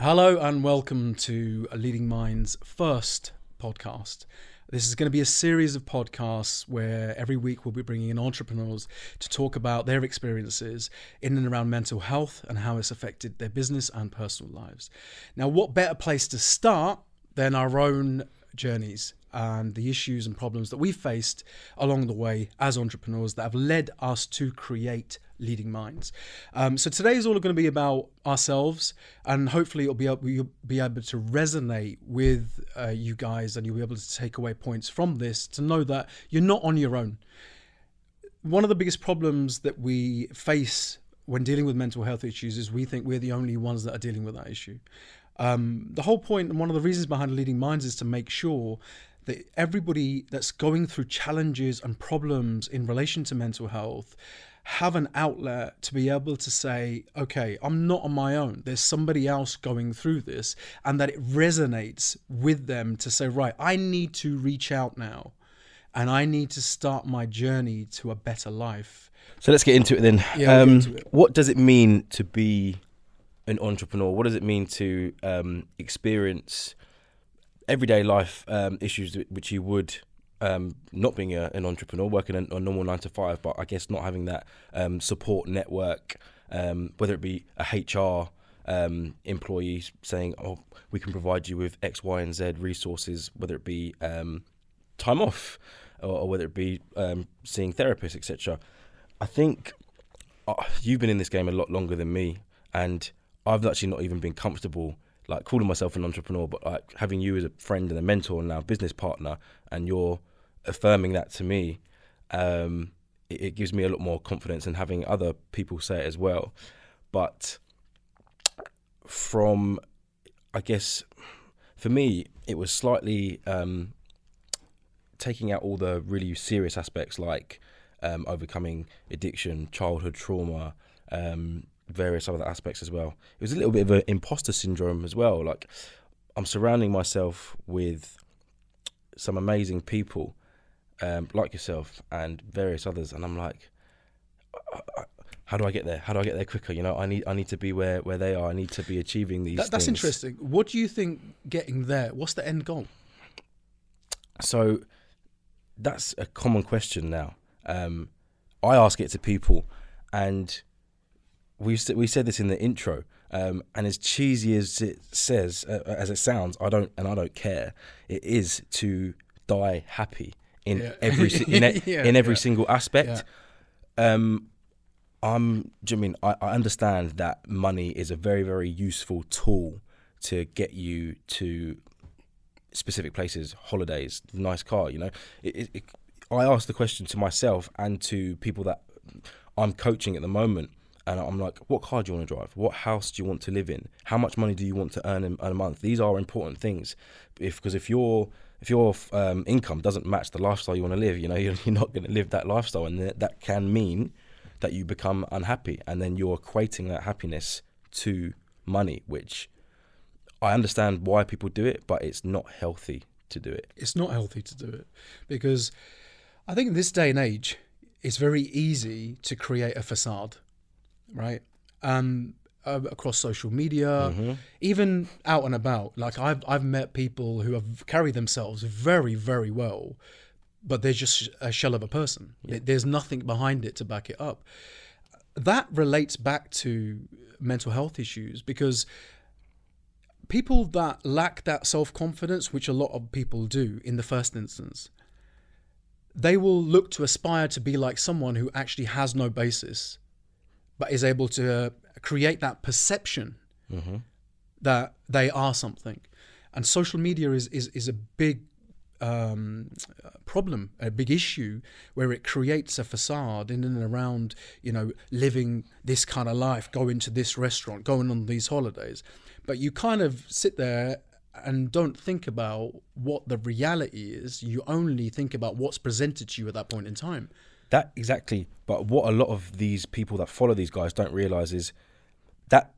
Hello and welcome to Leading Minds' first podcast. This is going to be a series of podcasts where every week we'll be bringing in entrepreneurs to talk about their experiences in and around mental health and how it's affected their business and personal lives. Now, what better place to start than our own journeys and the issues and problems that we faced along the way as entrepreneurs that have led us to create leading minds. Um, so today is all going to be about ourselves, and hopefully it'll be able, you'll be able to resonate with uh, you guys, and you'll be able to take away points from this to know that you're not on your own. One of the biggest problems that we face when dealing with mental health issues is we think we're the only ones that are dealing with that issue. Um, the whole point and one of the reasons behind leading minds is to make sure that everybody that's going through challenges and problems in relation to mental health have an outlet to be able to say, okay, I'm not on my own. There's somebody else going through this, and that it resonates with them to say, right, I need to reach out now and I need to start my journey to a better life. So let's get into it then. Yeah, um, it. What does it mean to be an entrepreneur? What does it mean to um, experience everyday life um, issues which you would um, not being a, an entrepreneur, working a, a normal nine to five, but I guess not having that um, support network, um, whether it be a HR um, employee saying, "Oh, we can provide you with X, Y, and Z resources," whether it be um, time off or, or whether it be um, seeing therapists, etc. I think uh, you've been in this game a lot longer than me, and I've actually not even been comfortable like calling myself an entrepreneur, but like having you as a friend and a mentor and now business partner, and you're affirming that to me, um, it, it gives me a lot more confidence and having other people say it as well. But from, I guess, for me, it was slightly um, taking out all the really serious aspects like um, overcoming addiction, childhood trauma, um, various other aspects as well. It was a little bit of an imposter syndrome as well. Like I'm surrounding myself with some amazing people, um, like yourself and various others, and I'm like, "Uh, uh, how do I get there? How do I get there quicker? You know, I need I need to be where where they are. I need to be achieving these. That, that's things. interesting. What do you think getting there? What's the end goal? So that's a common question now. Um, I ask it to people, and we we said this in the intro. Um, and as cheesy as it says, uh, as it sounds, I don't and I don't care. It is to die happy in Yeah. every in, e- Yeah, in every yeah. single aspect. Um, I'm. Do you mean I, I understand that money is a very very useful tool to get you to specific places, holidays, nice car. You know, it, it, it, I ask the question to myself and to people that I'm coaching at the moment, and I'm like, what car do you want to drive? What house do you want to live in? How much money do you want to earn in, a month? These are important things, if because if your if your um, income doesn't match the lifestyle you want to live, you know, you're, you're not going to live that lifestyle, and that, that can mean that you become unhappy, and then you're equating that happiness to money, which I understand why people do it, but it's not healthy to do it. it's not healthy to do it because I think in this day and age, it's very easy to create a facade, right? Um, uh, across social media, even out and about. Like I've I've met people who have carried themselves very very well, but they're just a shell of a person. There- There's nothing behind it to back it up. That relates back to mental health issues because people that lack that self confidence, which a lot of people do in the first instance, they will look to aspire to be like someone who actually has no basis, but is able to create that perception that they are something. And social media is, is, is a big um, problem, a big issue, where it creates a facade in and around, you know, living this kind of life, going to this restaurant, going on these holidays. But you kind of sit there and don't think about what the reality is. You only think about what's presented to you at that point in time. That exactly. But what a lot of these people that follow these guys don't realize is that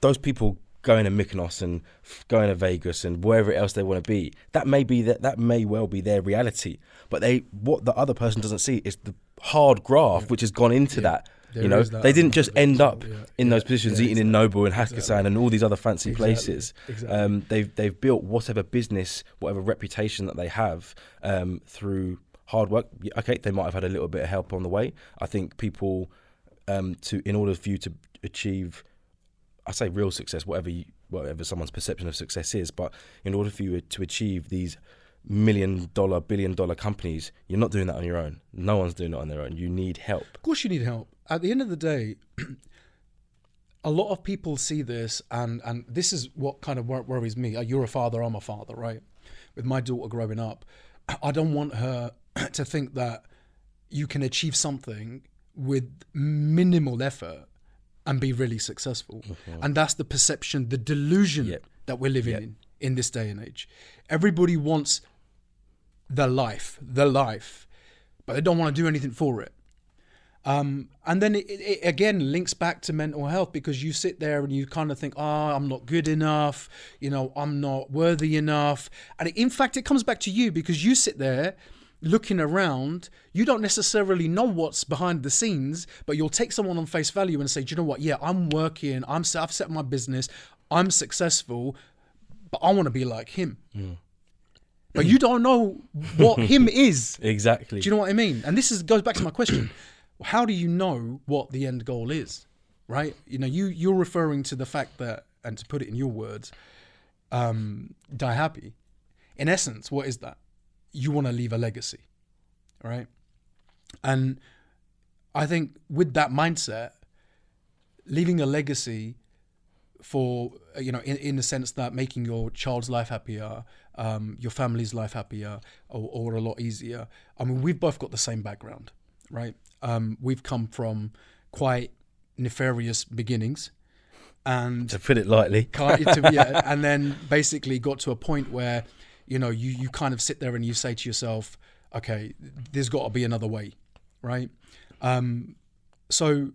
those people going to Mykonos and going to Vegas and wherever else they want to be, that may be that that may well be their reality. But they what the other person doesn't see is the hard graft which has gone into that There you know, that they didn't just end up yeah. in Yeah, those positions, yeah, eating in exactly. Nobu and Hakkasan Exactly. and all these other fancy Exactly. places. Um, they've they've built whatever business, whatever reputation that they have um, through hard work. Okay, they might have had a little bit of help on the way. I think people, um, to in order for you to achieve, I say real success, whatever you, whatever someone's perception of success is, but in order for you to achieve these million dollar, billion dollar companies, you're not doing that on your own. No one's doing it on their own. You need help. Of course, you need help. At the end of the day, a lot of people see this, and and this is what kind of worries me. Uh, You're a father, I'm a father, right? With my daughter growing up, I don't want her to think that you can achieve something with minimal effort and be really successful. And that's the perception, the delusion Yep. that we're living Yep. in in this day and age. Everybody wants the life, the life, but they don't want to do anything for it. Um, and then it, it again links back to mental health because you sit there and you kind of think, oh, I'm not good enough, you know, I'm not worthy enough. And in fact, it comes back to you because you sit there looking around, you don't necessarily know what's behind the scenes, but you'll take someone on face value and say, do you know what? Yeah, I'm working, I'm, I've set my business, I'm successful, but I want to be like him. But you don't know what him is. Exactly. Do you know what I mean? And this is goes back to my question: How do you know what the end goal is? Right? You know, you you're referring to the fact that, and to put it in your words, um, die happy. In essence, what is that? You want to leave a legacy, right? And I think with that mindset, leaving a legacy for you know in, in the sense that making your child's life happier um, your family's life happier or, or a lot easier i mean we've both got the same background right um, we've come from quite nefarious beginnings and to put it lightly. to, yeah, and then basically got to a point where you know you you kind of sit there and you say to yourself okay there's got to be another way right um so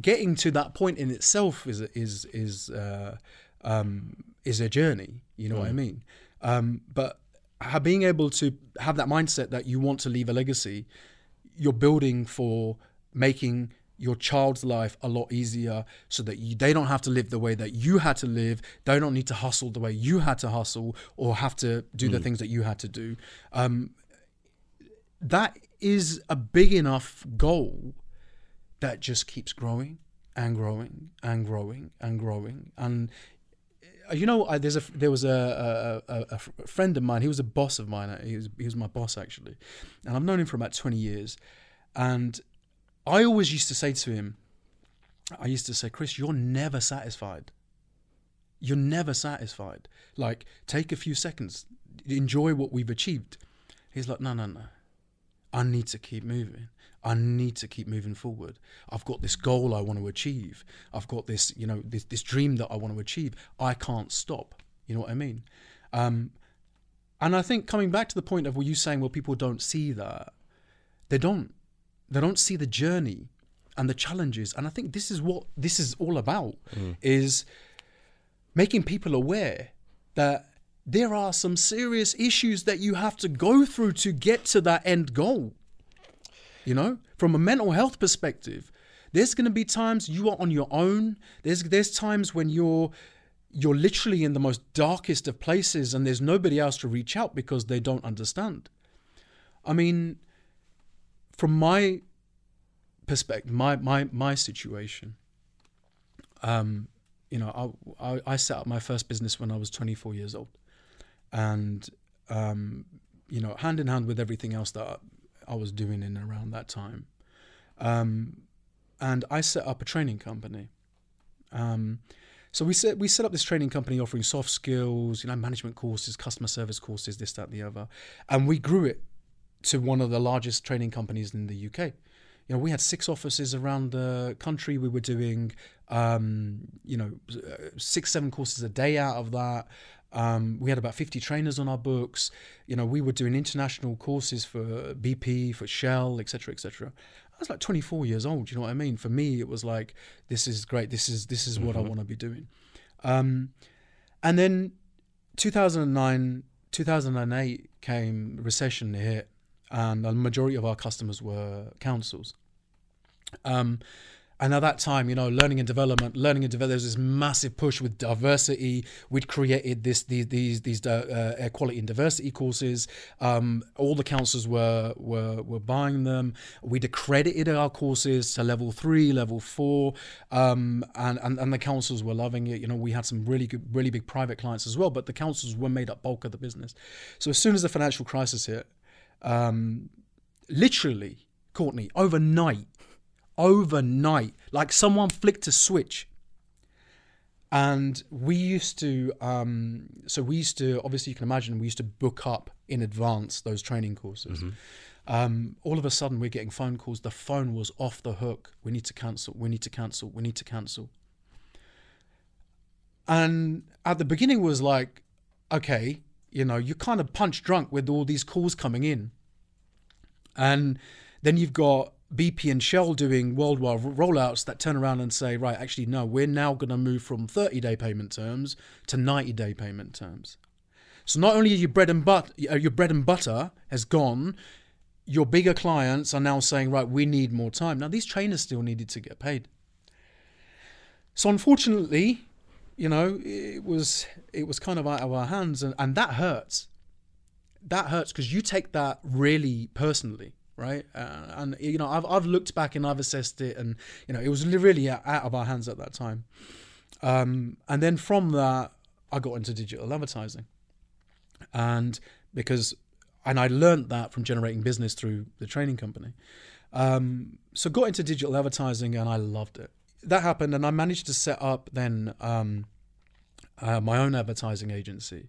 getting to that point in itself is is is uh, um, is a journey. You know what I mean? Um, but being able to have that mindset that you want to leave a legacy, you're building for making your child's life a lot easier so that you, they don't have to live the way that you had to live. They don't need to hustle the way you had to hustle or have to do the things that you had to do. Um, that is a big enough goal that just keeps growing and growing and growing and growing. And uh, you know I, there's a there was a a friend of mine he was a boss of mine he was, he was my boss actually. And I've known him for about 20 years. And I always used to say to him I used to say Chris you're never satisfied you're never satisfied like take a few seconds enjoy what we've achieved he's like no no no I need to keep moving. I need to keep moving forward. I've got this goal I want to achieve. I've got this, you know, this this dream that I want to achieve. I can't stop. You know what I mean? Um, and I think coming back to the point of were you saying, well, people don't see that. They don't. They don't see the journey and the challenges. And I think this is what this is all about: mm. is making people aware that there are some serious issues that you have to go through to get to that end goal. You know, from a mental health perspective, there's going to be times you are on your own. There's there's times when you're you're literally in the most darkest of places and there's nobody else to reach out because they don't understand. I mean, from my perspective, my my my situation, um, you know, I, I I set up my first business when I was 24 years old, and um, you know, hand in hand with everything else that I was doing in around that time, um, and I set up a training company. Um, so we set we set up this training company offering soft skills, you know, management courses, customer service courses, this, that, and the other, and we grew it to one of the largest training companies in the UK. You know, we had six offices around the country. We were doing, um, you know, uh, six, seven courses a day out of that. Um, we had about 50 trainers on our books. You know, we were doing international courses for BP, for Shell, etc., etc. I was like 24 years old. You know what I mean? For me, it was like, this is great. This is this is what I want to be doing. Um, and then 2009, 2008 came, recession hit, and the majority of our customers were councils. Um, and at that time, you know, learning and development, learning and development, there was this massive push with diversity. We'd created this these these these uh, equality and diversity courses. Um, all the councils were were were buying them. We'd accredited our courses to level three, level four, um, and, and and the councils were loving it. You know, we had some really good, really big private clients as well, but the councils were made up bulk of the business. So as soon as the financial crisis hit, um, literally, Courtney, overnight overnight, like someone flicked a switch. And we used to, um, so we used to, obviously, you can imagine, we used to book up in advance those training courses. Mm-hmm. Um, all of a sudden, we're getting phone calls. The phone was off the hook. We need to cancel. We need to cancel. We need to cancel. And at the beginning, was like, okay, you know, you're kind of punch drunk with all these calls coming in. And then you've got BP and Shell doing worldwide rollouts that turn around and say, right, actually, no, we're now going to move from 30 day payment terms to 90 day payment terms. So not only your bread and but uh, your bread and butter has gone, your bigger clients are now saying, right, we need more time. Now these trainers still needed to get paid. So unfortunately, you know, it was it was kind of out of our hands, and, and that hurts. That hurts because you take that really personally right? Uh, and you know, I've I've looked back and I've assessed it, and you know, it was really out of our hands at that time. Um, and then from that, I got into digital advertising, and because and I learned that from generating business through the training company. Um, so got into digital advertising and I loved it. That happened, and I managed to set up then um, uh, my own advertising agency,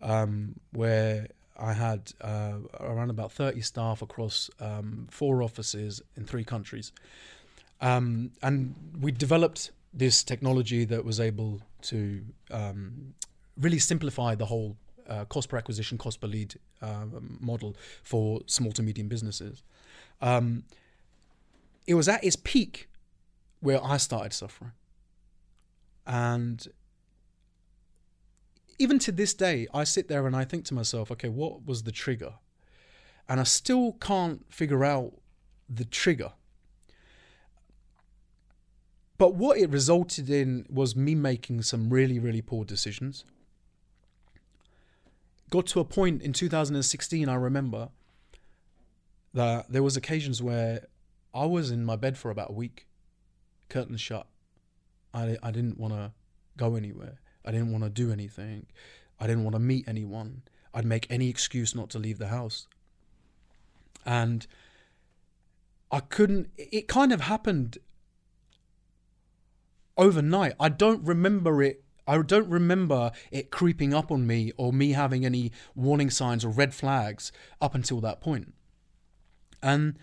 um, where I had uh, around about 30 staff across um, four offices in three countries. Um, and we developed this technology that was able to um, really simplify the whole uh, cost per acquisition, cost per lead uh, model for small to medium businesses. Um, it was at its peak where I started suffering. And even to this day, I sit there and I think to myself, okay, what was the trigger? And I still can't figure out the trigger. But what it resulted in was me making some really, really poor decisions. Got to a point in 2016, I remember that there was occasions where I was in my bed for about a week, curtains shut. I, I didn't want to go anywhere. I didn't want to do anything. I didn't want to meet anyone. I'd make any excuse not to leave the house. And I couldn't, it kind of happened overnight. I don't remember it. I don't remember it creeping up on me or me having any warning signs or red flags up until that point. And,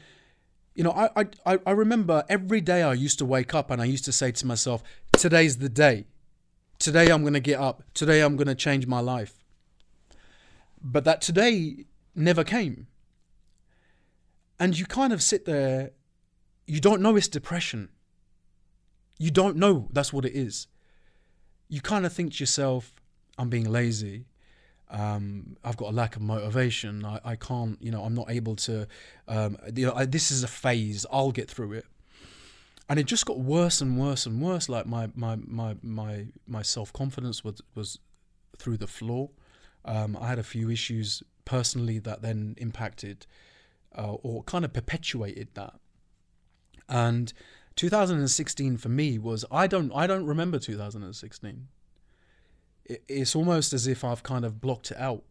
you know, I, I, I remember every day I used to wake up and I used to say to myself, today's the day today I'm going to get up. Today I'm going to change my life. But that today never came. And you kind of sit there, you don't know it's depression. You don't know that's what it is. You kind of think to yourself, I'm being lazy. Um, I've got a lack of motivation. I, I can't, you know, I'm not able to, um, you know, I, this is a phase. I'll get through it and it just got worse and worse and worse. Like my my my my my self confidence was was through the floor. Um, I had a few issues personally that then impacted uh, or kind of perpetuated that. And 2016 for me was I don't I don't remember 2016. It, it's almost as if I've kind of blocked it out.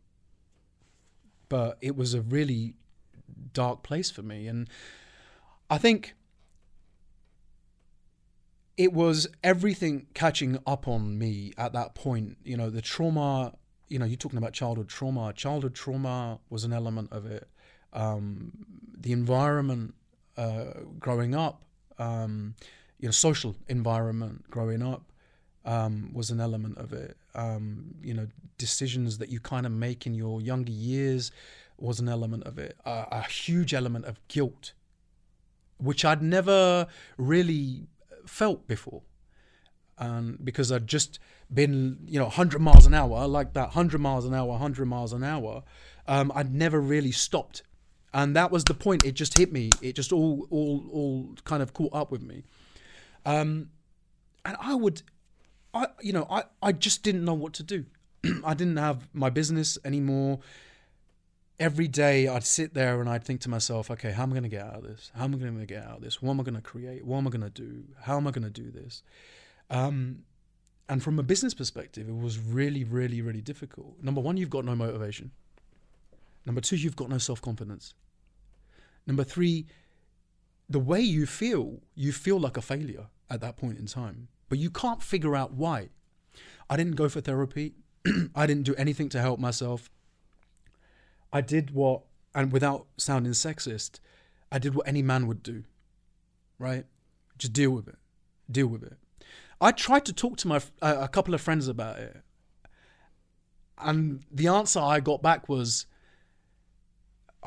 But it was a really dark place for me, and I think it was everything catching up on me at that point. You know, the trauma, you know, you're talking about childhood trauma. Childhood trauma was an element of it. Um, the environment uh, growing up, um, you know, social environment growing up um, was an element of it. Um, you know, decisions that you kind of make in your younger years was an element of it. A huge element of guilt, which I'd never really felt before. Um, because I'd just been, you know, 100 miles an hour, like that, 100 miles an hour, 100 miles an hour. Um, I'd never really stopped and that was the point. It just hit me. It just all all all kind of caught up with me. Um, and I would, I you know, I I just didn't know what to do. I didn't have my business anymore. Every day I'd sit there and I'd think to myself, okay, how am I going to get out of this? How am I going to get out of this? What am I going to create? What am I going to do? How am I going to do this? Um, and from a business perspective, it was really, really, really difficult. Number one, you've got no motivation. Number two, you've got no self confidence. Number three, the way you feel, you feel like a failure at that point in time, but you can't figure out why. I didn't go for therapy. I didn't do anything to help myself. I did what, and without sounding sexist, I did what any man would do, right? Just deal with it. Deal with it. I tried to talk to my uh, a couple of friends about it, and the answer I got back was,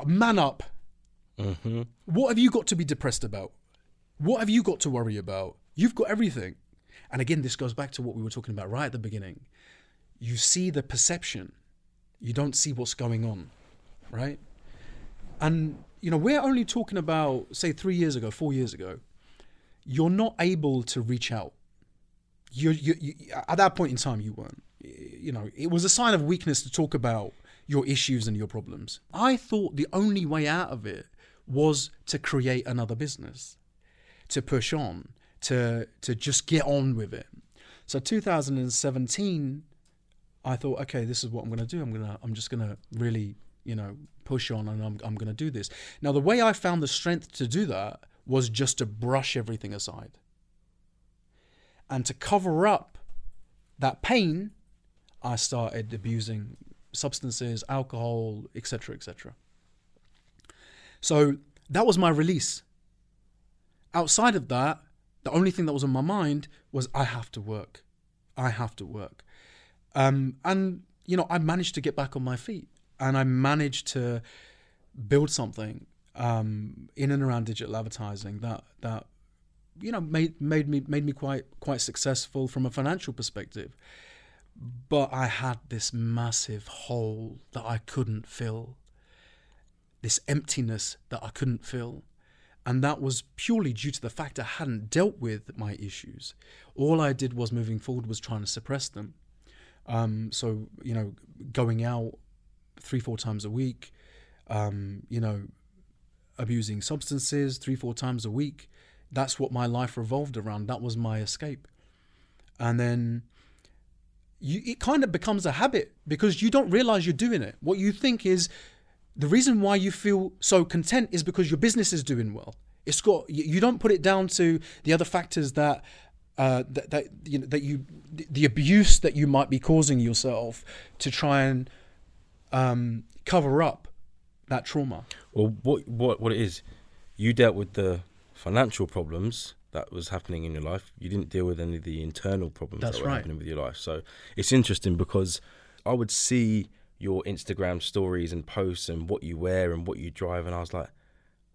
"Man up. Mm-hmm. What have you got to be depressed about? What have you got to worry about? You've got everything." And again, this goes back to what we were talking about right at the beginning. You see the perception, you don't see what's going on, right? And you know, we're only talking about say three years ago, four years ago. You're not able to reach out you, you, you, at that point in time you weren't you know it was a sign of weakness to talk about your issues and your problems i thought the only way out of it was to create another business to push on to to just get on with it so 2017 i thought okay this is what i'm going to do i'm to i'm just to really you know push on and i'm, I'm going to do this now the way i found the strength to do that was just to brush everything aside and to cover up that pain, I started abusing substances, alcohol, etc., etc. So that was my release. Outside of that, the only thing that was on my mind was I have to work. I have to work. Um, and, you know, I managed to get back on my feet and I managed to build something um, in and around digital advertising that, that you know made made me made me quite quite successful from a financial perspective but i had this massive hole that i couldn't fill this emptiness that i couldn't fill and that was purely due to the fact i hadn't dealt with my issues all i did was moving forward was trying to suppress them um, so you know going out three four times a week um, you know abusing substances three four times a week that's what my life revolved around. That was my escape. And then you, it kind of becomes a habit because you don't realize you're doing it. What you think is the reason why you feel so content is because your business is doing well. It's got you don't put it down to the other factors that uh, that, that you know that you the abuse that you might be causing yourself to try and um, cover up that trauma. Well, what what what it is, you dealt with the financial problems that was happening in your life. You didn't deal with any of the internal problems That's that were right. happening with your life. So it's interesting because I would see your Instagram stories and posts and what you wear and what you drive, and I was like,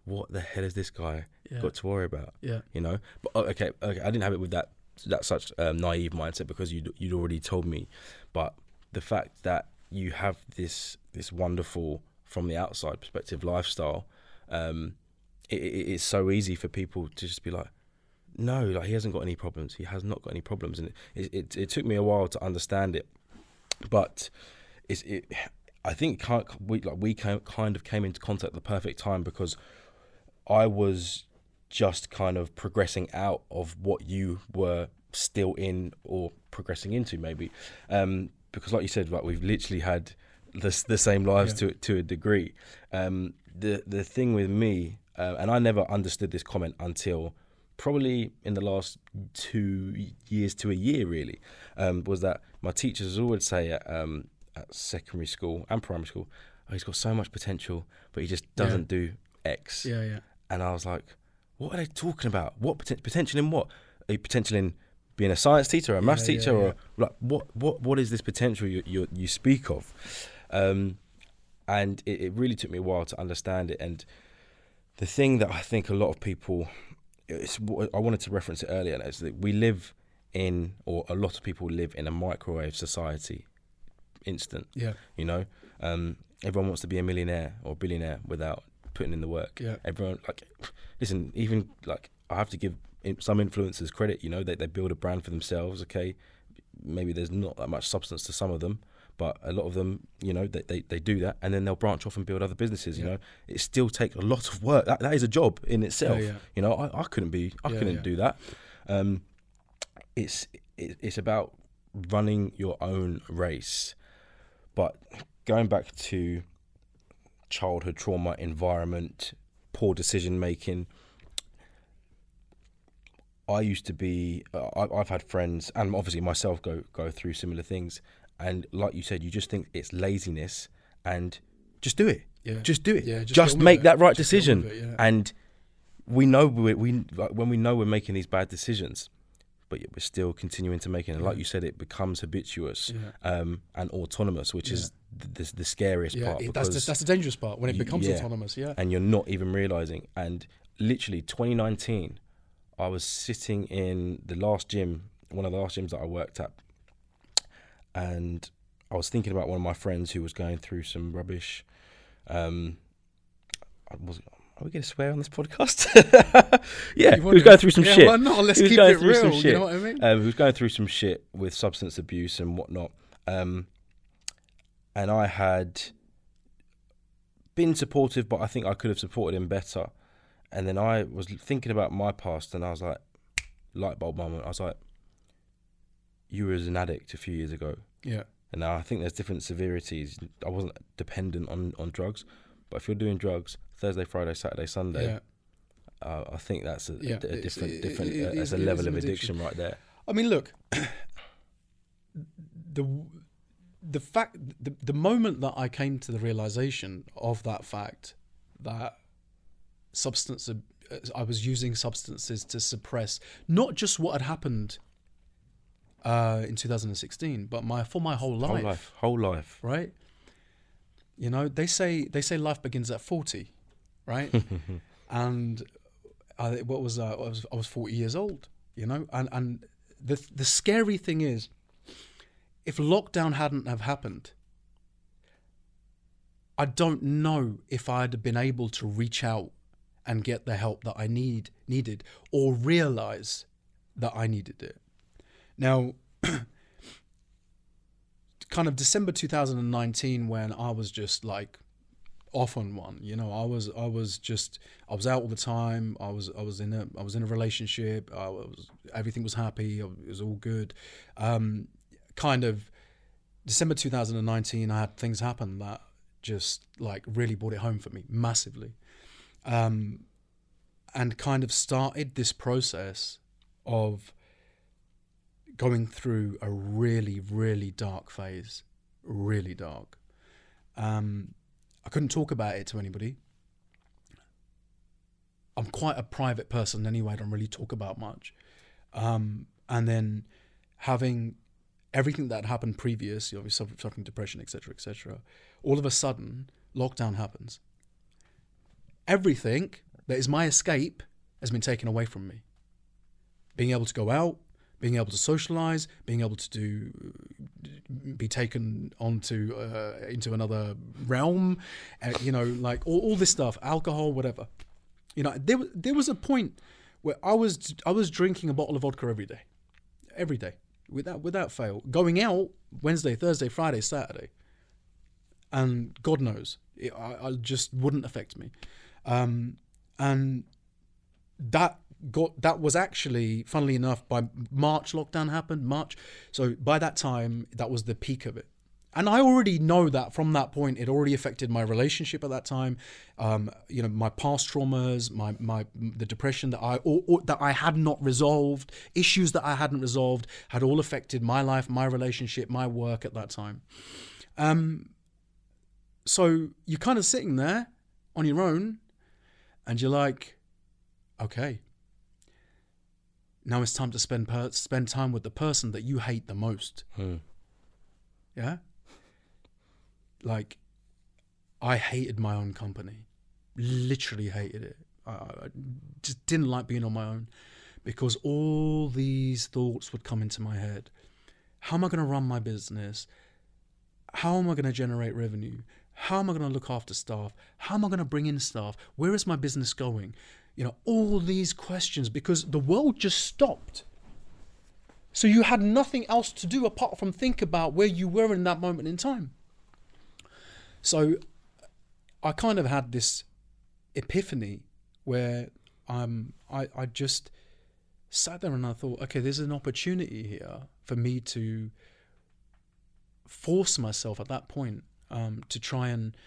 what the hell is this guy Yeah. got to worry about? Yeah. You know, but oh, okay, okay, I didn't have it with that that such um, naive mindset because you you'd already told me, but the fact that you have this this wonderful from the outside perspective lifestyle, um, it, it, it's so easy for people to just be like, no, like he hasn't got any problems. He has not got any problems, and it it, it took me a while to understand it, but it's it. I think we like we came, kind of came into contact at the perfect time because I was just kind of progressing out of what you were still in or progressing into maybe um, because like you said like we've literally had the, the same lives Yeah. to to a degree um, the the thing with me uh, and I never understood this comment until probably in the last two years to a year really um, was that my teachers always say at, secondary school and primary school oh, he's got so much potential but he just doesn't do X Yeah, yeah. and I was like, what are they talking about? What poten- potential in what? A potential in being a science teacher or a maths Yeah, yeah, teacher or yeah. like what what what is this potential you you, you speak of? Um, and it, it really took me a while to understand it. And the thing that I think a lot of people, it's, I wanted to reference it earlier, is that we live in, or a lot of people live in a microwave society. Instant, Yeah. you know. Um, everyone wants to be a millionaire or billionaire without putting in the work. Yeah. Everyone like, listen, even like I have to give some influencers credit. You know, they they build a brand for themselves. Okay, maybe there's not that much substance to some of them, but a lot of them, you know, they, they, they do that and then they'll branch off and build other businesses. You know, it still takes a lot of work. That, that is a job in itself. yeah. You know, I, I couldn't be, I Yeah, couldn't yeah. do that. Um, it's it, it's about running your own race, but going back to childhood trauma, environment, poor decision making. I used to be. Uh, I've had friends, and obviously myself, go go through similar things. And like you said, you just think it's laziness, and just do it. Yeah. Just do it. Yeah, just just get on with make that right Just decision. it, yeah. And we know we, we like, when we know we're making these bad decisions, but yet we're still continuing to make it. And like you said, it becomes habituous um, and autonomous, which is the, the, the scariest Yeah, part. it- that's the, that's the dangerous part when it you- becomes yeah. autonomous. Yeah, and you're not even realizing. And literally, 2019, I was sitting in the last gym, one of the last gyms that I worked at, and I was thinking about one of my friends who was going through some rubbish. Um, I was, are we going to swear on this podcast? yeah, he was going through some yeah, shit. Why not? Let's He was keep going it through some real. You know what I mean? Um, who was going through some shit with substance abuse and whatnot. Um, and I had been supportive, but I think I could have supported him better. And then I was thinking about my past, and I was like, light bulb moment. I was like, you were as an addict a few years ago, yeah, and now I think there's different severities. I wasn't dependent on on drugs, but if you're doing drugs Thursday, Friday, Saturday, Sunday, yeah. uh, I think that's a, Yeah, a it's- different it- different it- uh, it as a level of addiction. addiction right there. I mean, look, the the fact the, the moment that I came to the realization of that fact that substance I was using substances to suppress not just what had happened uh, in 2016, but my for my whole life, Whole life, whole life. right? You know, they say they say life begins at 40, right? and I, what was uh, I was I was 40 years old, you know, and and the the scary thing is, if lockdown hadn't have happened, I don't know if I'd have been able to reach out and get the help that I need needed or realize that I needed it. Now, kind of December 2019 when I was just like off on one you know i was i was just i was out all the time. I was i was in a i was in a relationship. I was everything was happy. It was all good. Um kind of december 2019 i had things happen that just like really brought it home for me massively. Um and kind of started this process of going through a really really dark phase really dark. Um I couldn't talk about it to anybody. I'm quite a private person anyway. I don't really talk about much. Um, and then having everything that happened previous, you know, suffering, depression, etc., etc. All of a sudden, lockdown happens. Everything that is my escape has been taken away from me. Being able to go out, being able to socialize, being able to do, be taken onto uh, into another realm, uh, you know, like all, all this stuff, alcohol, whatever. You know, there there was a point where I was I was drinking a bottle of vodka every day, every day, without without fail, going out Wednesday, Thursday, Friday, Saturday, and God knows, it, I, I just wouldn't affect me, um, and that got that was actually funnily enough by march lockdown happened march. So by that time that was the peak of it. And i already know that from that point it already affected my relationship at that time. Um, you know my past traumas my my the depression that i or, or that i had not resolved issues that i hadn't resolved had all affected my life my relationship my work at that time. Um so you're kind of sitting there on your own and you're like okay now it's time to spend per- spend time with the person that you hate the most Hmm. yeah like i hated my own company literally hated it I, I just didn't like being on my own because all these thoughts would come into my head how am i going to run my business how am i going to generate revenue How am I going to look after staff? How am I going to bring in staff? Where is my business going? You know, all these questions because the world just stopped. So you had nothing else to do apart from think about where you were in that moment in time. So I kind of had this epiphany where um, I, I just sat there and I thought, okay, there's an opportunity here for me to force myself at that point um, to try and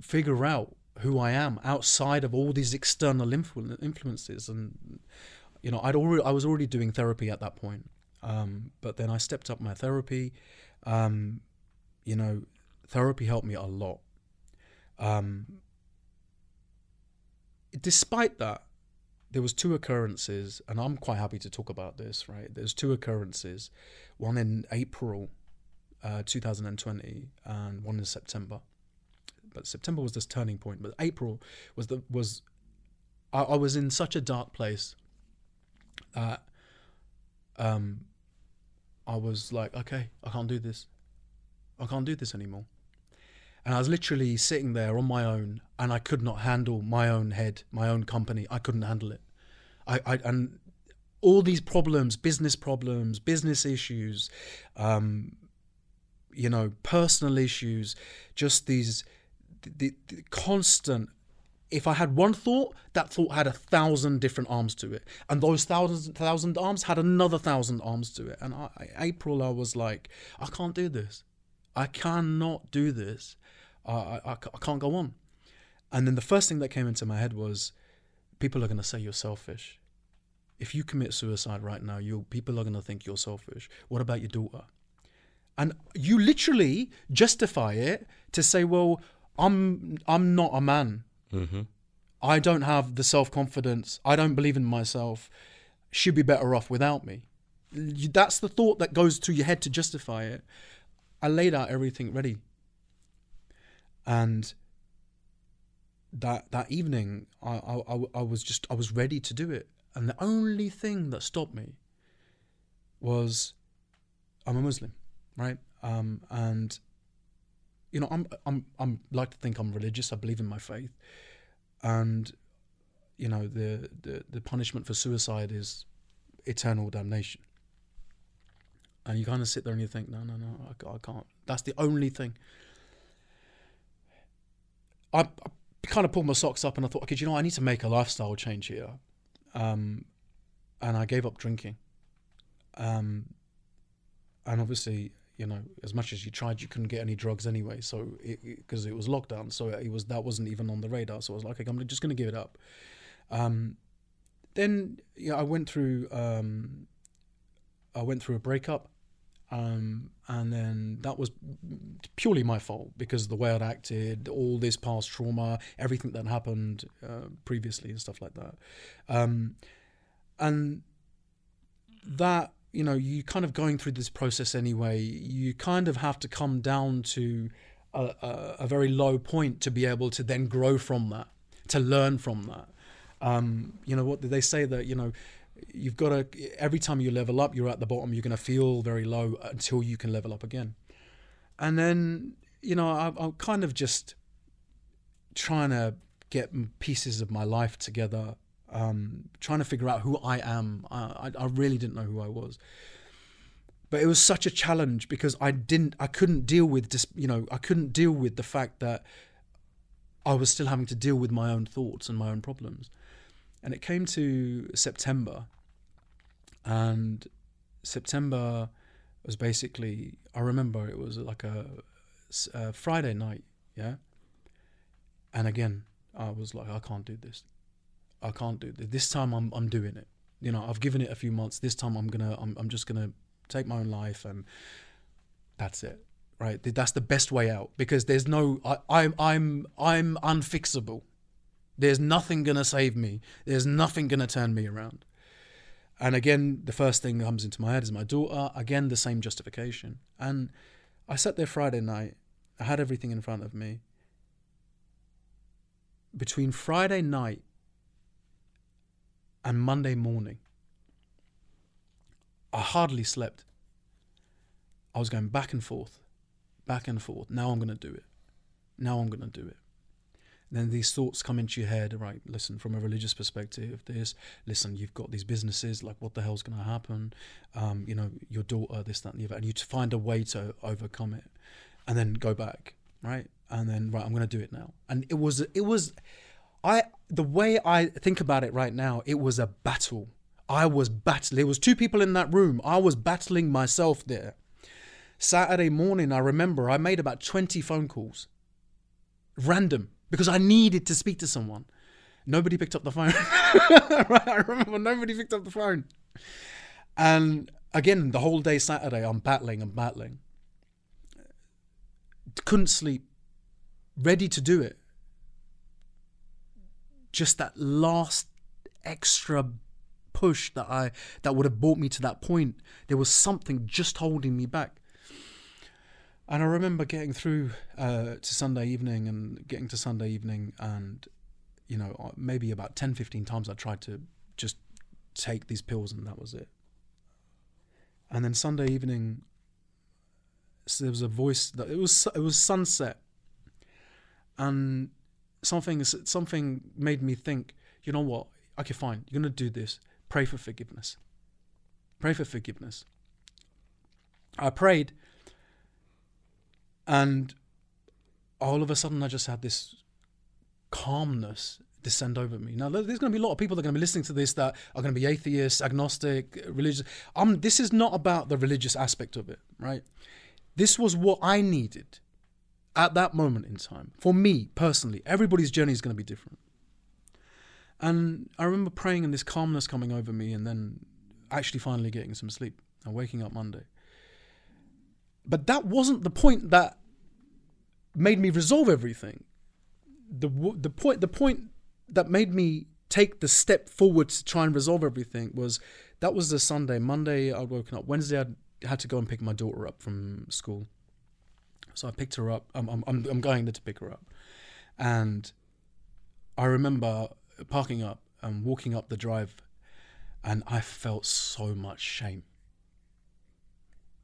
figure out who I am outside of all these external influ- influences. And you know, I'd already I was already doing therapy at that point, um, but then I stepped up my therapy. Um, you know, therapy helped me a lot. Um, despite that, there was two occurrences, and I'm quite happy to talk about this. Right, there's two occurrences, one in April, uh, 2020, and one in September. But September was this turning point. But April was the was. I, I was in such a dark place. Um, I was like, okay, I can't do this. I can't do this anymore. And I was literally sitting there on my own, and I could not handle my own head, my own company. I couldn't handle it. I, I and all these problems, business problems, business issues, um, you know, personal issues, just these the, the constant. If I had one thought, that thought had a thousand different arms to it, and those thousand thousand arms had another thousand arms to it. And I, April, I was like, I can't do this. I cannot do this. I, I, I can't go on. And then the first thing that came into my head was, people are going to say you're selfish. If you commit suicide right now, you people are going to think you're selfish. What about your daughter? And you literally justify it to say, well, I'm I'm not a man. Mm-hmm. I don't have the self confidence. I don't believe in myself. She'd be better off without me. That's the thought that goes to your head to justify it. I laid out everything ready. And that that evening, I, I, I was just I was ready to do it, and the only thing that stopped me was I'm a Muslim, right? Um, and you know I'm I'm I'm like to think I'm religious. I believe in my faith, and you know the the, the punishment for suicide is eternal damnation. And you kind of sit there and you think, no, no, no, I, I can't. That's the only thing. I, I, kind of pulled my socks up and I thought, okay, you know, I need to make a lifestyle change here. Um, and I gave up drinking. Um, and obviously, you know, as much as you tried, you couldn't get any drugs anyway. So because it, it, was lockdown, so it was that wasn't even on the radar. So I was like, okay, I'm just going to give it up. Um, then yeah, I went through um, I went through a breakup. Um, and then that was purely my fault because the way I'd acted, all this past trauma, everything that happened uh, previously, and stuff like that. Um, and that, you know, you kind of going through this process anyway, you kind of have to come down to a, a, a very low point to be able to then grow from that, to learn from that. Um, you know, what did they say that, you know, you've got to every time you level up you're at the bottom you're going to feel very low until you can level up again and then you know I, i'm kind of just trying to get pieces of my life together um, trying to figure out who i am I, I really didn't know who i was but it was such a challenge because i didn't i couldn't deal with just you know i couldn't deal with the fact that i was still having to deal with my own thoughts and my own problems and it came to September, and September was basically I remember it was like a, a Friday night, yeah. And again, I was like, I can't do this. I can't do this. This time, I'm I'm doing it. You know, I've given it a few months. This time, I'm gonna I'm I'm just gonna take my own life, and that's it. Right? That's the best way out because there's no I, I'm I'm I'm unfixable. There's nothing to save me. There's nothing to turn me around. And again, the first thing that comes into my head is my daughter. Again, the same justification. And I sat there Friday night. I had everything in front of me. Between Friday night and Monday morning, I hardly slept. I was going back and forth, back and forth. Now I'm going to do it. Now I'm going to do it. then these thoughts come into your head, right? Listen, from a religious perspective, this, listen, you've got these businesses, like what the hell's going to happen? Um, you know, your daughter, this, that, and the other. And you find a way to overcome it and then go back, right? And then, right, I'm going to do it now. And it was, it was, I, the way I think about it right now, it was a battle. I was battling. There was two people in that room. I was battling myself there. Saturday morning, I remember I made about 20 phone calls, random, because I needed to speak to someone. Nobody picked up the phone. I remember nobody picked up the phone. And again, the whole day Saturday, I'm battling and battling. Couldn't sleep, ready to do it. Just that last extra push that I that would have brought me to that point. There was something just holding me back. And I remember getting through uh, to Sunday evening and getting to Sunday evening, and you know, uh, maybe about 10, 15 times I tried to just take these pills, and that was it. And then Sunday evening, so there was a voice that it was it was sunset, and something something made me think, you know what? Okay, fine. You're gonna do this. Pray for forgiveness. Pray for forgiveness. I prayed and all of a sudden, I just had this calmness descend over me. Now, there's going to be a lot of people that are going to be listening to this that are going to be atheists, agnostic, religious. Um, this is not about the religious aspect of it, right? This was what I needed at that moment in time. For me personally, everybody's journey is going to be different. And I remember praying and this calmness coming over me, and then actually finally getting some sleep and waking up Monday. But that wasn't the point that made me resolve everything. The the point the point that made me take the step forward to try and resolve everything was that was the Sunday. Monday I'd woken up. Wednesday I had to go and pick my daughter up from school. So I picked her up. I'm I'm I'm going there to pick her up, and I remember parking up and walking up the drive, and I felt so much shame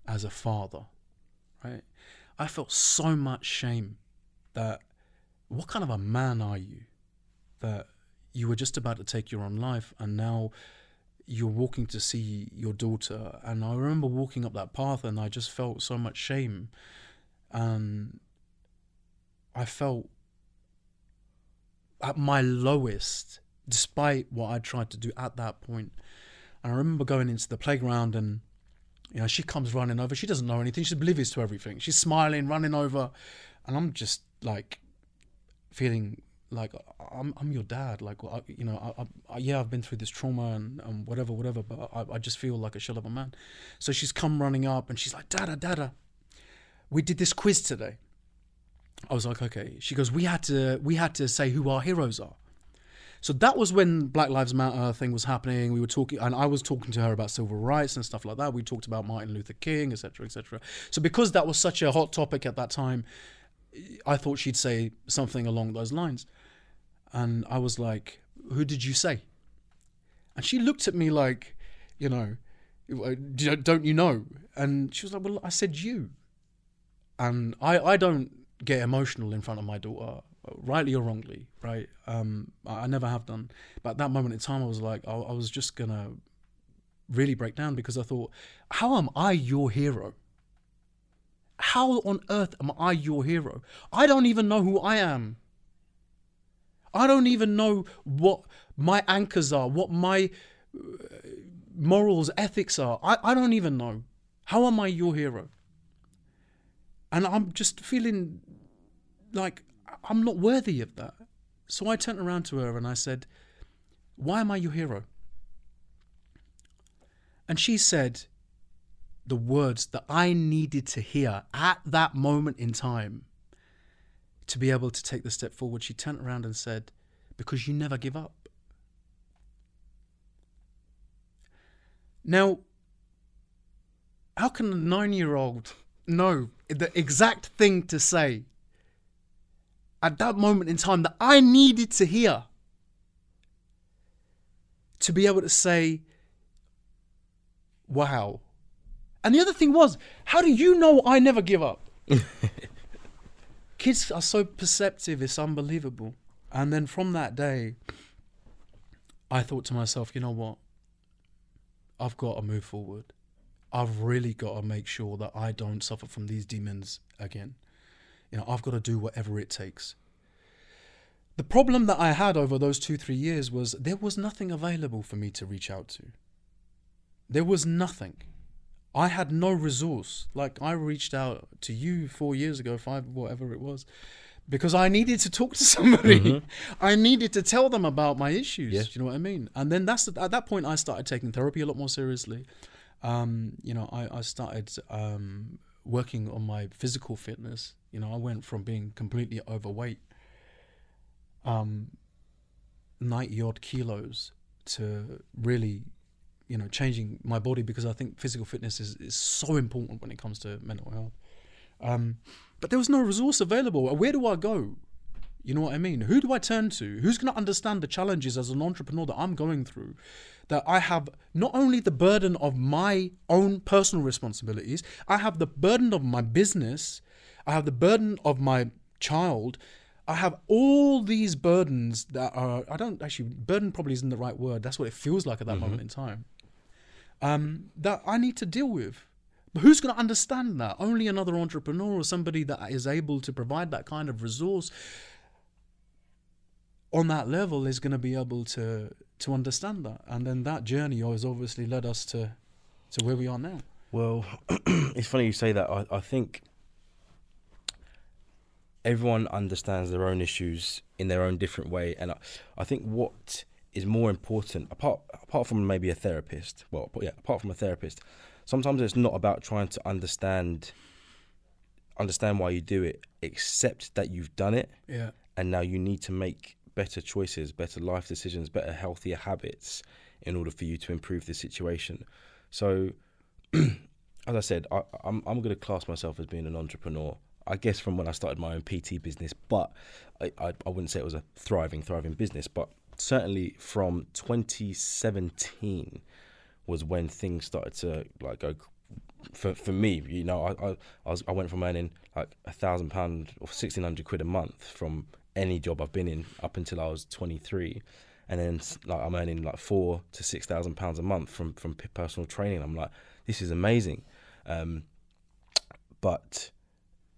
as a father right? I felt so much shame that what kind of a man are you that you were just about to take your own life and now you're walking to see your daughter and I remember walking up that path and I just felt so much shame and I felt at my lowest despite what I tried to do at that point. and I remember going into the playground and you know, she comes running over. She doesn't know anything. She's oblivious to everything. She's smiling, running over, and I'm just like feeling like I'm I'm your dad. Like you know, I, I, yeah, I've been through this trauma and, and whatever, whatever. But I, I just feel like a shell of a man. So she's come running up and she's like, Dada, Dada, we did this quiz today. I was like, okay. She goes, we had to we had to say who our heroes are. So that was when Black Lives Matter thing was happening. We were talking, and I was talking to her about civil rights and stuff like that. We talked about Martin Luther King, etc., etc. So because that was such a hot topic at that time, I thought she'd say something along those lines, and I was like, "Who did you say?" And she looked at me like, you know, don't you know? And she was like, "Well, I said you." And I, I don't get emotional in front of my daughter rightly or wrongly, right? Um, I, I, never have done. But at that moment in time, I was like, I, I was just gonna really break down because I thought, how am I your hero? How on earth am I your hero? I don't even know who I am. I don't even know what my anchors are, what my uh, morals, ethics are. I, I don't even know. How am I your hero? And I'm just feeling like I'm not worthy of that. So I turned around to her and I said, Why am I your hero? And she said the words that I needed to hear at that moment in time to be able to take the step forward. She turned around and said, Because you never give up. Now, how can a nine year old know the exact thing to say at that moment in time that I needed to hear to be able to say, wow. And the other thing was, how do you know I never give up? kids are so perceptive; it's unbelievable. And then from that day, I thought to myself, you know what? I've got to move forward. I've really got to make sure that I don't suffer from these demons again. You know, I've got to do whatever it takes. The problem that I had over those two, three years was there was nothing available for me to reach out to. There was nothing. I had no resource. Like I reached out to you four years ago, five, whatever it was, because I needed to talk to somebody. Mhm. I needed to tell them about my issues. Yeah. Do you know what I mean? And then that's at that point I started taking therapy a lot more seriously. Um, you know, I, I started um, working on my physical fitness. You know, I went from being completely overweight, um, ninety odd kilos, to really, you know, changing my body because I think physical fitness is, is so important when it comes to mental health. Um, but there was no resource available. Where do I go? You know what I mean? Who do I turn to? Who's going to understand the challenges as an entrepreneur that I'm going through? That I have not only the burden of my own personal responsibilities, I have the burden of my business, I have the burden of my child. I have all these burdens that are, I don't actually, burden probably isn't the right word. That's what it feels like at that moment in time. Um, that I need to deal with. But who's going to understand that? Only another entrepreneur or somebody that is able to provide that kind of resource on that level is going to be able to to understand that. And then that journey has obviously led us to to where we are now. Well, it's funny you say that. I, I think everyone understands their own issues in their own different way, and I, I think what is more important, apart apart from maybe a therapist, well, yeah, apart from a therapist, sometimes it's not about trying to understand understand why you do it. except that you've done it, Yeah. and now you need to make better choices, better life decisions, better healthier habits in order for you to improve the situation. So, as I said, I, I'm I'm going to class myself as being an entrepreneur. I guess from when I started my own PT business, but I, I, I wouldn't say it was a thriving, thriving business. But certainly from 2017 was when things started to like go for for me. You know, I I, I, was, I went from earning like a thousand pound or sixteen hundred quid a month from any job I've been in up until I was 23, and then like I'm earning like four to six thousand pounds a month from from personal training. I'm like, this is amazing, um, but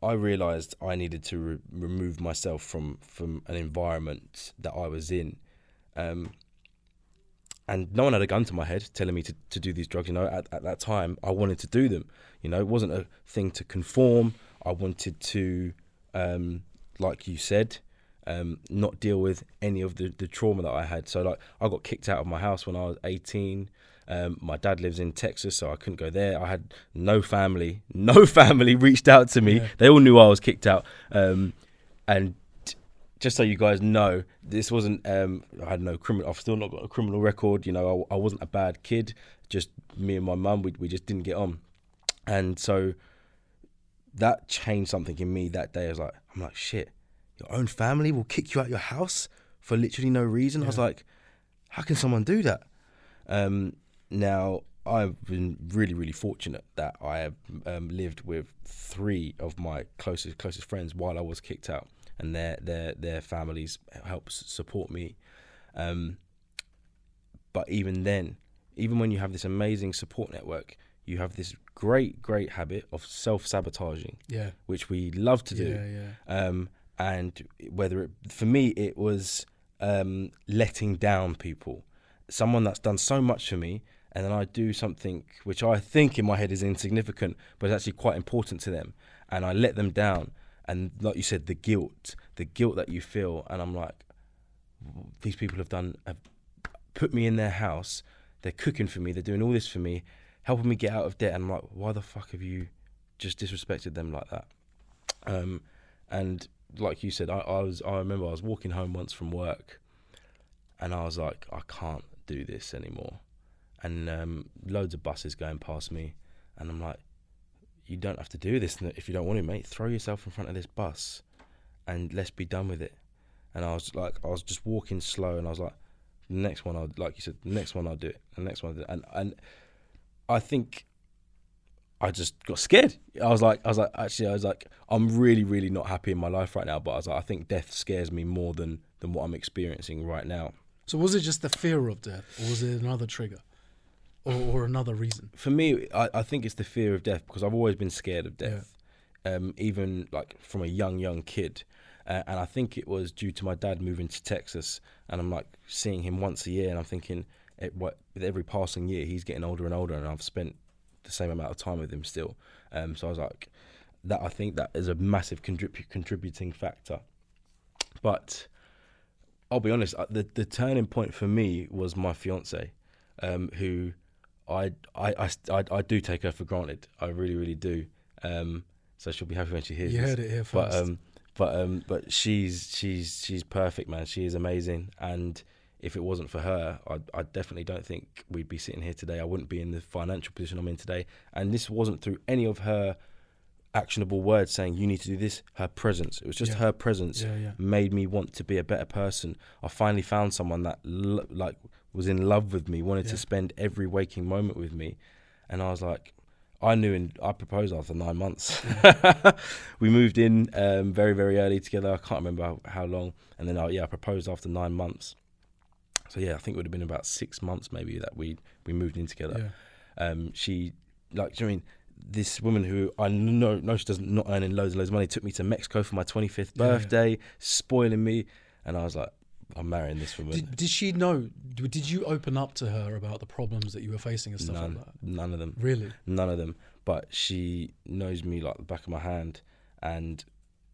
I realised I needed to re- remove myself from from an environment that I was in. Um, and no one had a gun to my head telling me to, to do these drugs. You know, at, at that time, I wanted to do them. You know, it wasn't a thing to conform. I wanted to, um, like you said, um, not deal with any of the, the trauma that I had. So, like, I got kicked out of my house when I was 18. Um, my dad lives in Texas, so I couldn't go there. I had no family. No family reached out to me. Yeah. They all knew I was kicked out. Um, and just so you guys know, this wasn't. Um, I had no criminal. I've still not got a criminal record. You know, I, I wasn't a bad kid. Just me and my mum, we we just didn't get on, and so that changed something in me that day. I was like, I'm like, shit, your own family will kick you out your house for literally no reason. I was like, how can someone do that? Um, now I've been really, really fortunate that I have um, lived with three of my closest closest friends while I was kicked out, and their their their families help support me. Um, but even then, even when you have this amazing support network, you have this great, great habit of self sabotaging, Yeah. which we love to do. Yeah. Yeah. Um, and whether it, for me, it was um, letting down people. Someone that's done so much for me, and then I do something which I think in my head is insignificant, but it's actually quite important to them, and I let them down. And like you said, the guilt, the guilt that you feel, and I'm like, these people have done, have put me in their house. They're cooking for me. They're doing all this for me, helping me get out of debt. And I'm like, why the fuck have you just disrespected them like that? Um, and like you said, I, I was. I remember I was walking home once from work, and I was like, I can't do this anymore. And um, loads of buses going past me, and I'm like, you don't have to do this if you don't want to, mate. Throw yourself in front of this bus, and let's be done with it. And I was like, I was just walking slow, and I was like, the next one, I'll like you said, the next one I'll do it, the next one, and and I think I just got scared. I was like, I was like, actually, I was like, I'm really, really not happy in my life right now. But I was like, I think death scares me more than than what I'm experiencing right now. So was it just the fear of death, or was it another trigger, or, or another reason? For me, I, I think it's the fear of death because I've always been scared of death, um, even like from a young, young kid. Uh, and I think it was due to my dad moving to Texas, and I'm like seeing him once a year, and I'm thinking, it, what, with every passing year, he's getting older and older, and I've spent the same amount of time with him still. Um, so I was like, that I think that is a massive contrib- contributing factor. But I'll be honest, uh, the the turning point for me was my fiance, um, who I, I, I, I, I do take her for granted. I really, really do. Um, so she'll be happy when she hears You this. heard it here first. But um, but um, but she's she's she's perfect, man. She is amazing, and if it wasn't for her, I, I definitely don't think we'd be sitting here today. I wouldn't be in the financial position I'm in today. And this wasn't through any of her actionable words saying you need to do this. Her presence, it was just Yeah. her presence yeah, yeah. made me want to be a better person. I finally found someone that lo- like was in love with me, wanted to spend every waking moment with me, and I was like, I knew, and I proposed after nine months. we moved in um, very very early together. I can't remember how, how long, and then I, yeah, I proposed after nine months. So yeah, I think it would have been about six months maybe that we we moved in together yeah. um, she like do you know I mean this woman who I know know she doesn't not earning loads and loads of money took me to Mexico for my 25th Yeah, yeah. birthday, spoiling me, and I was like, I'm marrying this woman. Did, did she know? Did you open up to her about the problems that you were facing and stuff none, like that? none of them, Really? none of them. But she knows me like the back of my hand, and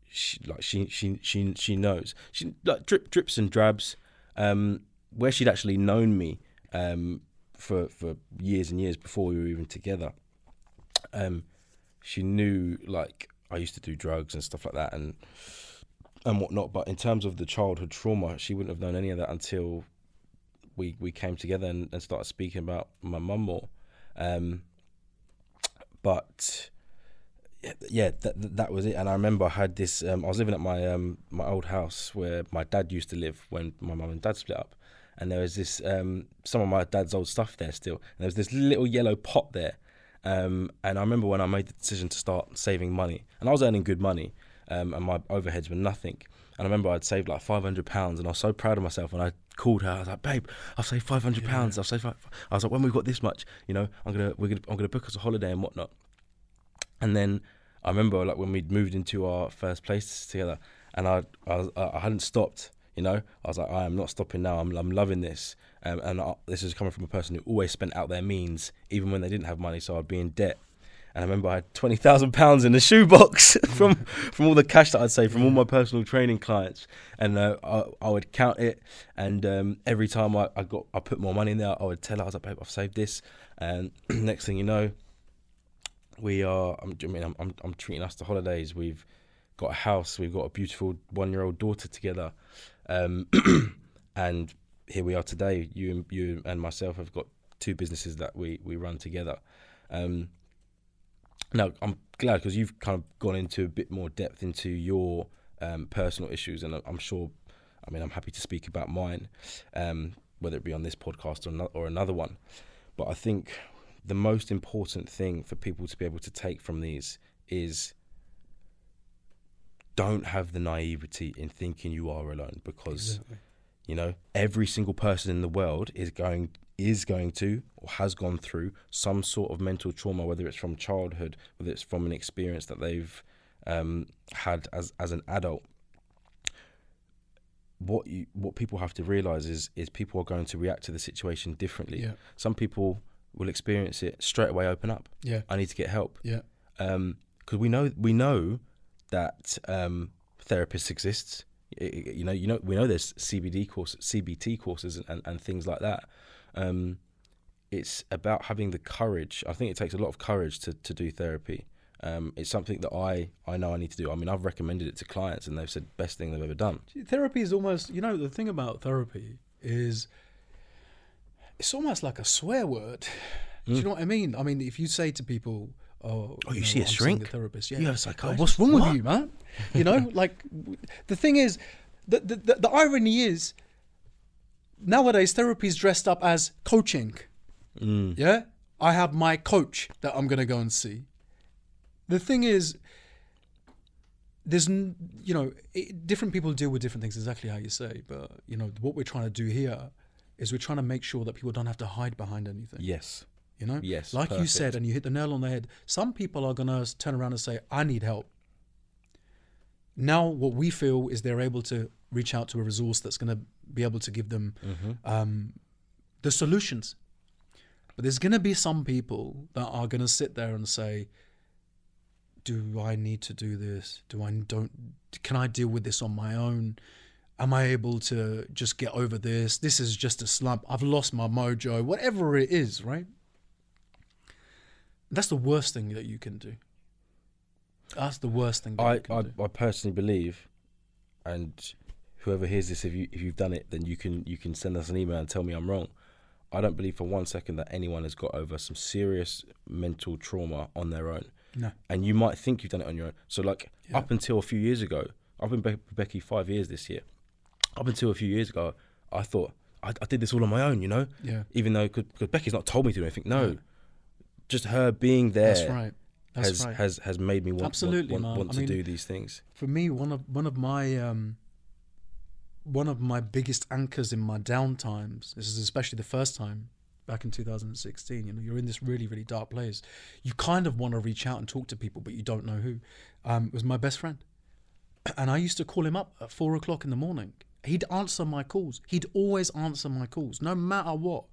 she like she she she she knows she like drip drips and drabs. Um, where she'd actually known me um, for for years and years before we were even together. Um, she knew like I used to do drugs and stuff like that and and whatnot. But in terms of the childhood trauma, she wouldn't have known any of that until we we came together and, and started speaking about my mum more. Um, but yeah, that that was it. And I remember I had this. Um, I was living at my um, my old house where my dad used to live when my mum and dad split up, and there was this um, some of my dad's old stuff there still. And there was this little yellow pot there. Um, and I remember when I made the decision to start saving money, and I was earning good money, um, and my overheads were nothing. And I remember I'd saved like five hundred pounds, and I was so proud of myself. And I called her. I was like, "Babe, I've saved five hundred pounds. I've saved." Five. I was like, "When we've got this much, you know, I'm gonna we're gonna I'm gonna book us a holiday and whatnot." And then I remember like when we'd moved into our first place together, and I I, was, I hadn't stopped. You know, I was like, I am not stopping now. I'm I'm loving this, um, and I, this is coming from a person who always spent out their means, even when they didn't have money. So I'd be in debt. And I remember I had twenty thousand pounds in the shoebox from from all the cash that I'd saved from all my personal training clients, and uh, I, I would count it. And um, every time I, I got I put more money in there, I would tell her I was like, "Babe, I've saved this." And next thing you know, we are. I'm, I mean, I'm, I'm I'm treating us to holidays. We've got a house. We've got a beautiful one year old daughter together, um, and here we are today. You you and myself have got two businesses that we we run together. Um, now I'm glad because you've kind of gone into a bit more depth into your um, personal issues, and I'm sure. I mean, I'm happy to speak about mine, um, whether it be on this podcast or, no, or another one. But I think the most important thing for people to be able to take from these is don't have the naivety in thinking you are alone because Exactly. you know every single person in the world is going is going to or has gone through some sort of mental trauma whether it's from childhood whether it's from an experience that they've um, had as as an adult what you what people have to realize is is people are going to react to the situation differently Yeah. some people will experience it straight away open up Yeah. i need to get help Yeah. um because we know we know that um, therapists exist. You know, you know, we know there's CBD course, CBT courses, and, and things like that. Um, it's about having the courage. I think it takes a lot of courage to, to do therapy. Um, it's something that I, I know I need to do. I mean, I've recommended it to clients, and they've said best thing they've ever done. Therapy is almost, you know, the thing about therapy is it's almost like a swear word. Do you know what I mean? I mean, if you say to people, "Oh, Oh, you know, see a I'm shrink? a therapist," yeah, You're a psychologist. What's wrong What? with you, man? You know, like the thing is, the, the the the irony is nowadays therapy is dressed up as coaching. Mm. Yeah, I have my coach that I'm gonna go and see. the thing is, there's you know it, different people deal with different things exactly how you say, but you know what we're trying to do here is we're trying to make sure that people don't have to hide behind anything. Yes. You know, Yes, like you said, and you hit the nail on the head. Some people are gonna turn around and say, "I need help." Now, what we feel is they're able to reach out to a resource that's gonna be able to give them Mm-hmm. um, the solutions. But there's gonna be some people that are gonna sit there and say, "Do I need to do this? Do I don't? Can I deal with this on my own?" Am I able to just get over this? This is just a slump. I've lost my mojo, whatever it is, right? That's the worst thing that you can do. That's the worst thing that I, you can I, do. I personally believe, and whoever hears this, if you if you've done it, then you can you can send us an email and tell me I'm wrong. I don't believe for one second that anyone has got over some serious mental trauma on their own. No. And you might think you've done it on your own. So like Yeah. up until a few years ago, I've been with Becky five years this year. Up until a few years ago, I thought I, I did this all on my own. You know, Yeah, even though because Becky's not told me to do anything. No, Yeah. Just her being there that's right. That's has right. has has made me want Absolutely, want, want, want I to mean, do these things. for me one of one of my um one of my biggest anchors in my down times this is especially the first time back in 2016 you know you're in this really really dark place. You kind of want to reach out and talk to people but you don't know who. Um it was my best friend. And i used to call him up at four o'clock in the morning. He'd answer my calls. He'd always answer my calls no matter what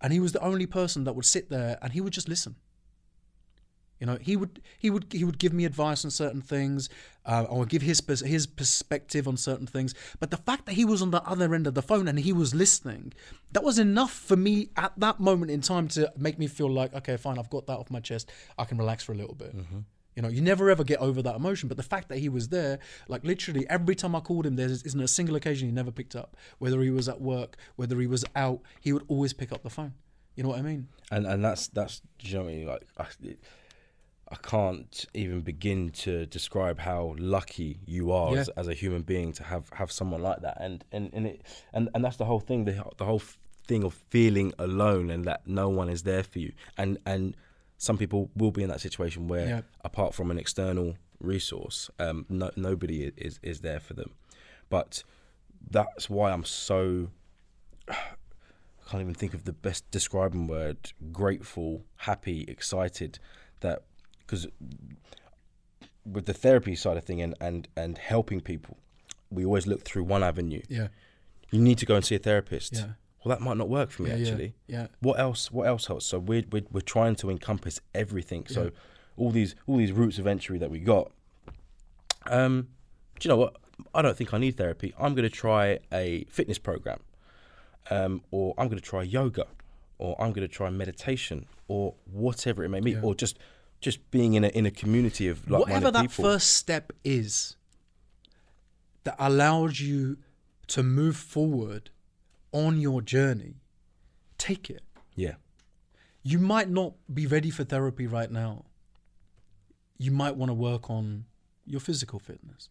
and he was the only person that would sit there and he would just listen you know, he would he would he would give me advice on certain things, uh, or give his his perspective on certain things. But the fact that he was on the other end of the phone and he was listening, that was enough for me at that moment in time to make me feel like, okay, fine, I've got that off my chest. I can relax for a little bit. You know, you never ever get over that emotion. But the fact that he was there, like literally every time I called him, there isn't a single occasion he never picked up. Whether he was at work, whether he was out, he would always pick up the phone. You know what I mean? and and that's that's do you know what I mean? Like I, I can't even begin to describe how lucky you are Yeah. as, as a human being to have have someone like that, and and and it and and that's the whole thing. The the whole thing of feeling alone and that no one is there for you, and and some people will be in that situation where Yeah. apart from an external resource, um, no, nobody is is there for them, but that's why I'm so I can't even think of the best describing word grateful happy excited that because with the therapy side of thing and, and and helping people we always look through one avenue Yeah. you need to go and see a therapist Yeah. Well that might not work for me yeah, yeah, actually Yeah. what else what else helps so we're, we're we're trying to encompass everything so Yeah. all these all these routes of entry that we got um do you know what i don't think i need therapy i'm going to try a fitness program um or i'm going to try yoga or i'm going to try meditation or whatever it may be Yeah. or just just being in a in a community of like whatever that people first step is that allows you to move forward on your journey, take it. yeah You might not be ready for therapy right now. You might want to work on your physical fitness.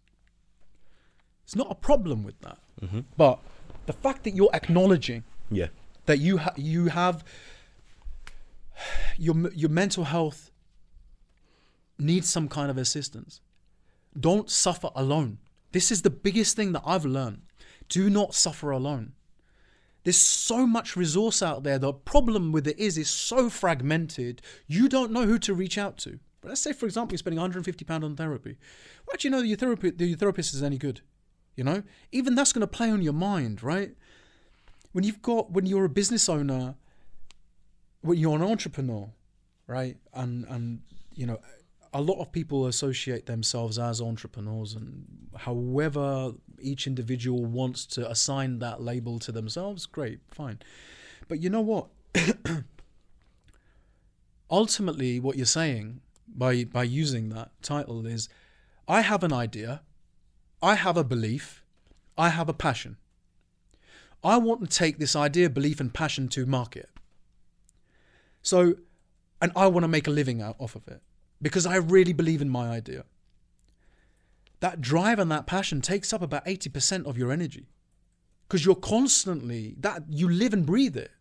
It's not a problem with that. hmm But the fact that you're acknowledging yeah that you ha- you have your your mental health needs some kind of assistance. Don't suffer alone. This is the biggest thing that I've learned. Do not suffer alone. There's so much resource out there. The problem with it is it's so fragmented. You don't know who to reach out to. But let's say, for example, you're spending 150 pound on therapy. You know that your therapy, your therapist is any good? You know, even that's going to play on your mind, right? when you've got when you're a business owner when you're an entrepreneur right and and you know a lot of people associate themselves as entrepreneurs and however each individual wants to assign that label to themselves great fine. But you know what? Ultimately what you're saying by by using that title is i have an idea i have a belief i have a passion. I want to take this idea, belief, and passion to market. So, and I want to make a living out off of it because I really believe in my idea. That drive and that passion takes up about 80% of your energy because you're constantly that you live and breathe it.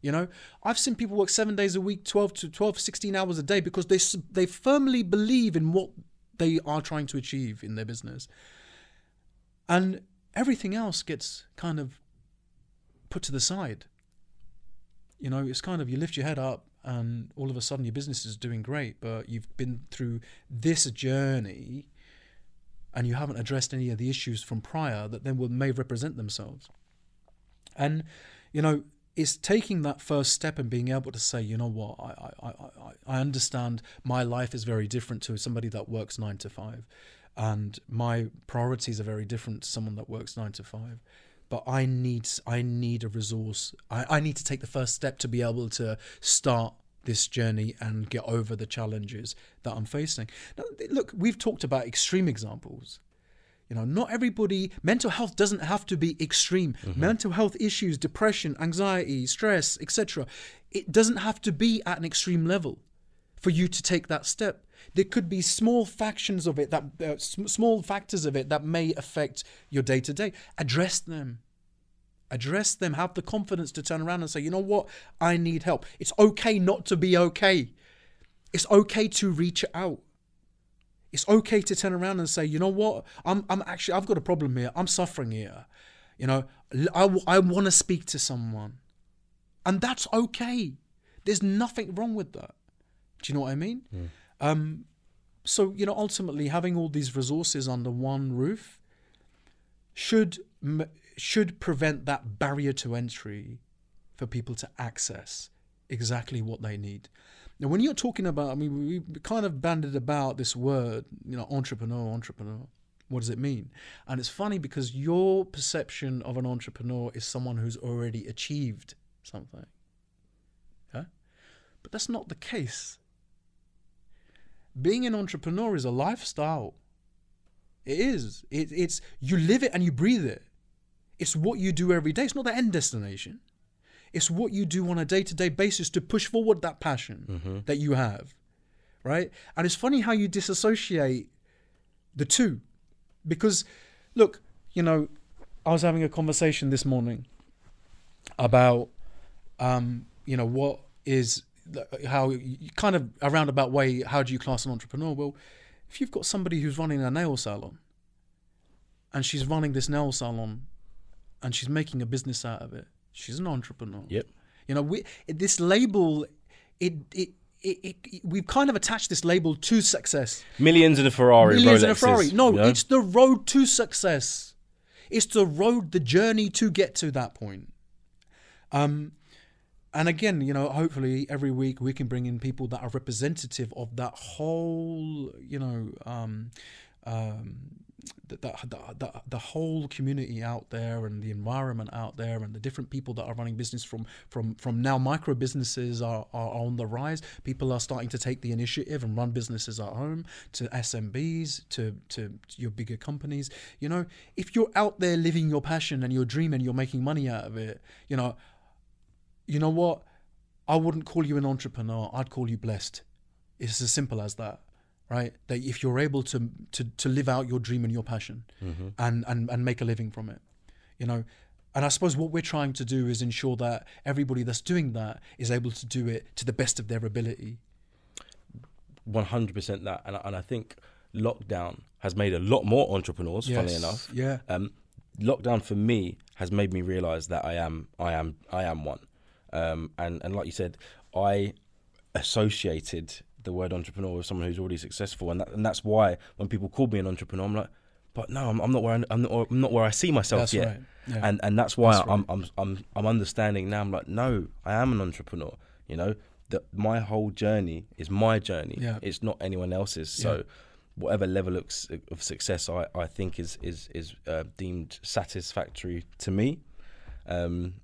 You know, I've seen people work seven days a week, 12 to 12, 16 hours a day because they, they firmly believe in what they are trying to achieve in their business. And everything else gets kind of put to the side. You know, it's kind of you lift your head up and all of a sudden your business is doing great, but you've been through this journey and you haven't addressed any of the issues from prior that then will may represent themselves. And you know, it's taking that first step and being able to say, you know what, I I, I, I understand my life is very different to somebody that works nine to five. And my priorities are very different to someone that works nine to five. But I need I need a resource. I, I need to take the first step to be able to start this journey and get over the challenges that I'm facing. Now, look, we've talked about extreme examples. You know, not everybody, mental health doesn't have to be extreme. Mm-hmm. Mental health issues, depression, anxiety, stress, etc. It doesn't have to be at an extreme level for you to take that step. There could be small factions of it that uh, sm- small factors of it that may affect your day to day. Address them. Address them. Have the confidence to turn around and say, you know what, I need help. It's okay not to be okay. It's okay to reach out. It's okay to turn around and say, you know what, I'm I'm actually I've got a problem here. I'm suffering here. You know, I, I want to speak to someone, and that's okay. There's nothing wrong with that. Do you know what I mean? Um, so you know, ultimately, having all these resources under one roof should should prevent that barrier to entry for people to access exactly what they need. Now, when you're talking about, I mean, we we kind of banded about this word, you know, entrepreneur, entrepreneur. What does it mean? And it's funny because your perception of an entrepreneur is someone who's already achieved something. Yeah? But that's not the case. Being an entrepreneur is a lifestyle. It is. It, it's you live it and you breathe it. It's what you do every day. It's not the end destination. It's what you do on a day to day basis to push forward that passion that you have. Right? And it's funny how you disassociate the two. Because, look, you know, I was having a conversation this morning about, um, you know, what is how you kind of a roundabout way, how do you class an entrepreneur? Well, if you've got somebody who's running a nail salon and she's running this nail salon and she's making a business out of it, she's an entrepreneur. Yep. You know, we this label, it it. It, it, it- we've kind of attached this label to success. Millions in a Ferrari. Millions in a Ferrari. No, you know? it's the road to success. It's the road, the journey to get to that point. Um, and again, you know, hopefully every week we can bring in people that are representative of that whole, you know, um, um, the, the, the, the, whole community out there and the environment out there and the different people that are running business from from from now micro businesses are, are on the rise. People are starting to take the initiative and run businesses at home to SMBs to to your bigger companies. You know if you're out there living your passion and your dream and you're making money out of it you know you know what? I wouldn't call you an entrepreneur. I'd call you blessed. It's as simple as that, right? That if you're able to to, to live out your dream and your passion, and, and and make a living from it, you know. And I suppose what we're trying to do is ensure that everybody that's doing that is able to do it to the best of their ability. One hundred percent that, and I, and I think lockdown has made a lot more entrepreneurs. Funny enough, yeah, um, lockdown for me has made me realize that I am, I am, I am one. Um, and and like you said, I associated the word entrepreneur with someone who's already successful, and that, and that's why when people call me an entrepreneur, I'm like, but no, I'm, I'm not where I, I'm not, I'm not where I see myself That's yet. right. Yeah. And and that's why That's I'm, I'm I'm I'm understanding now. I'm like, no, I am an entrepreneur. You know that my whole journey is my journey. Yeah. It's not anyone else's. So Yeah. whatever level of, of success I, I think is is is uh, deemed satisfactory to me. Um,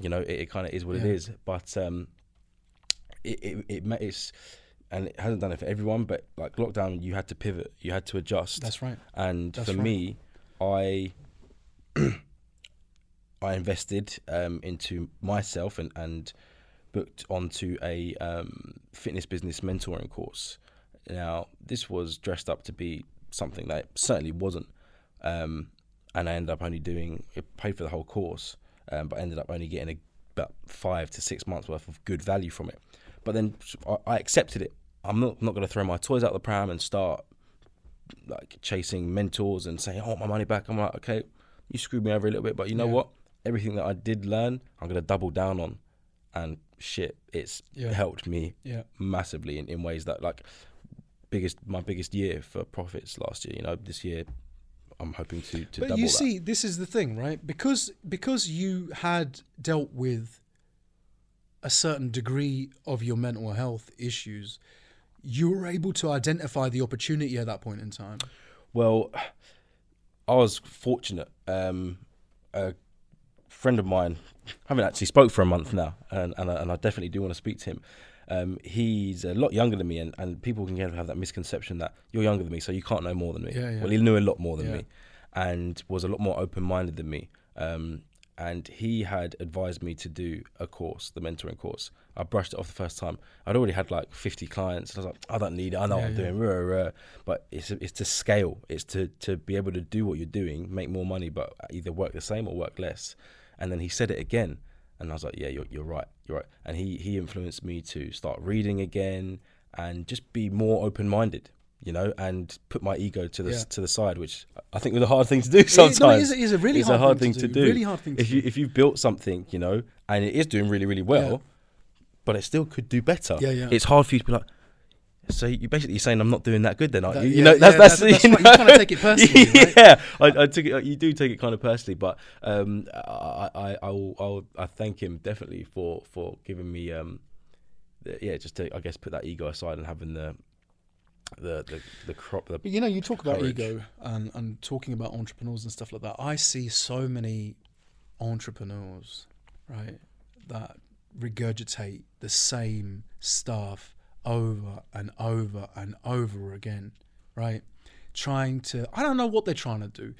you know, it, it kind of is what it Yeah. is. But um, it it, it it's and it hasn't done it for everyone. But like lockdown, you had to pivot, you had to adjust. That's right. And That's for right. me, I I invested um, into myself and and booked onto a um, fitness business mentoring course. Now, this was dressed up to be something that it certainly wasn't, um, and I ended up only doing it paid for the whole course, um, but ended up only getting a about five to six months worth of good value from it. But then I, I accepted it. I'm not not going to throw my toys out the pram and start like chasing mentors and saying, "I want my money back." I'm like, okay, you screwed me over a little bit, but you know Yeah. what? Everything that I did learn, I'm going to double down on. And shit, it's Yeah. helped me Yeah. massively in, in ways that like biggest my biggest year for profits last year. You know, this year I'm hoping to to But double you that. see, this is the thing, right? Because because you had dealt with a certain degree of your mental health issues, you were able to identify the opportunity at that point in time. Well, I was fortunate. Um, a friend of mine, I haven't actually spoke for a month now, and and I, and I definitely do want to speak to him. Um, he's a lot younger than me, and, and people can kind of have that misconception that you're younger than me, so you can't know more than me. Yeah, yeah. Well, he knew a lot more than Yeah. me, and was a lot more open minded than me. Um, and he had advised me to do a course, the mentoring course. I brushed it off the first time. I'd already had like 50 clients, and I was like, I don't need it. I know Yeah, what I'm yeah. doing. Rah, rah. But it's it's to scale. It's to to be able to do what you're doing, make more money, but either work the same or work less. And then he said it again, and I was like, Yeah, you're you're right. You're right. And he he influenced me to start reading again and just be more open minded. You know, and put my ego to the Yeah. to the side, which I think was a hard thing to do sometimes. no, it is, it is a really it's hard, a hard thing, thing, to, do. Really hard thing to if you do. if you've built something, you know, and it is doing really really well, Yeah. but it still could do better. Yeah, yeah. It's hard for you to be like. So you're basically saying I'm not doing that good, then, aren't you? You yeah, know, that's yeah, that's, that- that's you right. You kinda take it personally, right? yeah, I, I took it. You do take it kind of personally, but um, I I I will I'll, I thank him definitely for for giving me um, the, yeah, just to I guess put that ego aside and having the the the the crop the But you know, you talk about ego and, and talking about entrepreneurs and stuff like that. I see so many entrepreneurs, right, that regurgitate the same stuff over and over and over again, right? Trying to, I don't know what they're trying to do.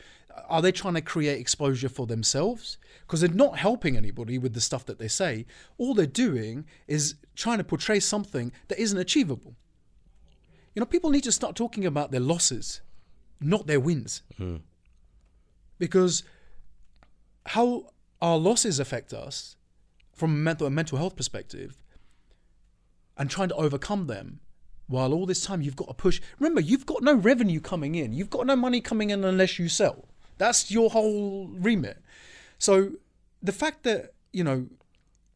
Are they trying to create exposure for themselves? Because they're not helping anybody with the stuff that they say. All they're doing is trying to portray something that isn't achievable. You know, people need to start talking about their losses, not their wins. Hmm. Because how our losses affect us from a mental, a mental health perspective and trying to overcome them while all this time you've got to push. Remember, you've got no revenue coming in, you've got no money coming in unless you sell. That's your whole remit. So the fact that, you know,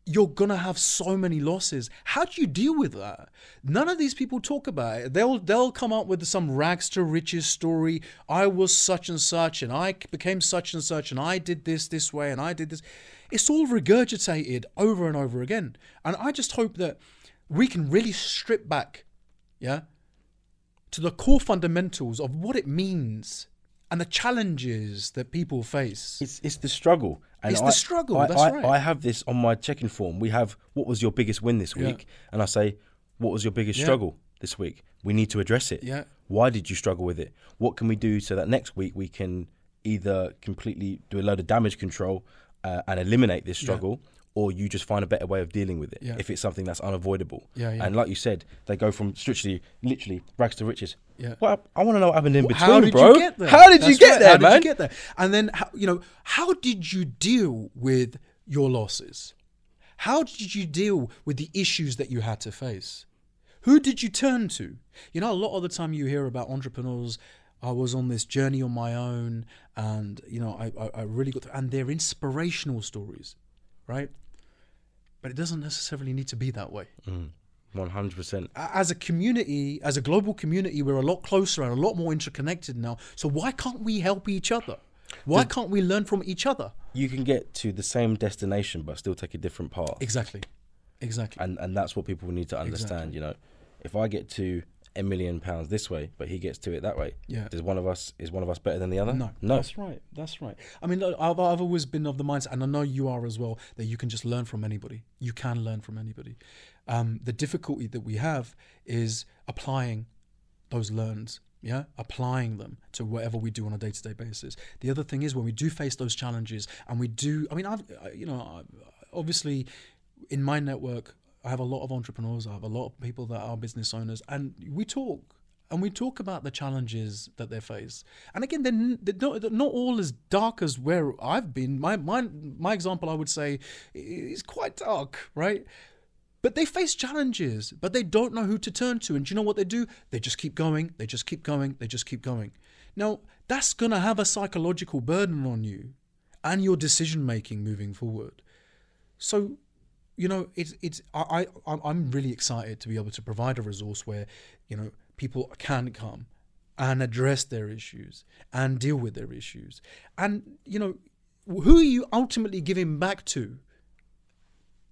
you're gonna have so many losses. How do you deal with that? None of these people talk about it. They'll they'll come up with some rags to riches story. I was such and such, and I became such and such, and I did this this way, and I did this. It's all regurgitated over and over again. And I just hope that we can really strip back, yeah, to the core fundamentals of what it means and the challenges that people face. It's it's the struggle. And It's the struggle, I, that's I, right. I have this on my checking form. We have what was your biggest win this Yeah. week, and I say, what was your biggest Yeah. struggle this week? We need to address it. Yeah. Why did you struggle with it? What can we do so that next week we can either completely do a load of damage control uh, and eliminate this struggle, or you just find a better way of dealing with it Yeah. if it's something that's unavoidable. Yeah, yeah. And like you said, they go from strictly, literally rags to riches. Yeah. Well, I want to know what happened in between, how did bro. you get there? How did you get right. there, how man? Did you get there? And then, how, you know, how did you deal with your losses? How did you deal with the issues that you had to face? Who did you turn to? You know, a lot of the time you hear about entrepreneurs. I was on this journey on my own, and you know, I, I, I really got through. And they're inspirational stories, right? But it doesn't necessarily need to be that way mm. One hundred percent. as a community, as a global community, we're a lot closer and a lot more interconnected now. So why can't we help each other? Why can't we learn from each other? You can get to the same destination but still take a different path. Exactly, exactly. and and that's what people need to understand. Exactly. You know, if I get to a million pounds this way, but he gets to it that way, Yeah. does one of us is one of us better than the other? No, no. that's right. That's right. I mean, look, I've, I've always been of the mindset, and I know you are as well, that you can just learn from anybody. You can learn from anybody. Um, the difficulty that we have is applying those learns. Yeah, applying them to whatever we do on a day-to-day basis. The other thing is when we do face those challenges, and we do. I mean, I've you know, obviously, in my network, I have a lot of entrepreneurs. I have a lot of people that are business owners, and we talk and we talk about the challenges that they face. And again, they're, they're, not, they're not all as dark as where I've been. My, my, my example, I would say, is quite dark, right? But they face challenges, but they don't know who to turn to. And do you know what they do? They just keep going, they just keep going, they just keep going. Now, that's going to have a psychological burden on you and your decision making moving forward. So, you know, it's it's I, I I'm really excited to be able to provide a resource where, you know, people can come and address their issues and deal with their issues. And, you know, who are you ultimately giving back to?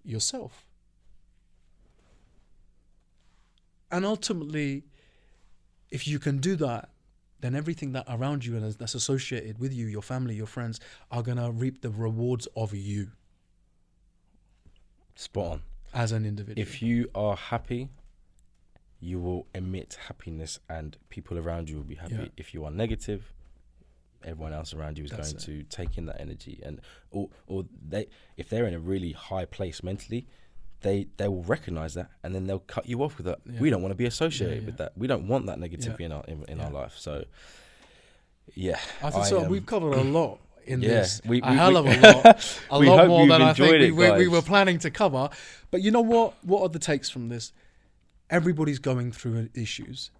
Yourself. And ultimately, if you can do that, then everything that around you and that's associated with you, your family, your friends, are gonna reap the rewards of you Spot on. as an individual. If you are happy, you will emit happiness, and people around you will be happy. Yeah. If you are negative, everyone else around you is That's going it. to take in that energy, and or or they if they're in a really high place mentally. They, they will recognize that and then they'll cut you off with that. Yeah. We don't want to be associated Yeah, with that. We don't want that negativity in our in, in our life. So, yeah, I think so. um, We've covered a lot in yeah, this. we- a hell of a lot. A lot more than I think we, it, we, we were planning to cover. But you know what? What are the takes from this? Everybody's going through issues.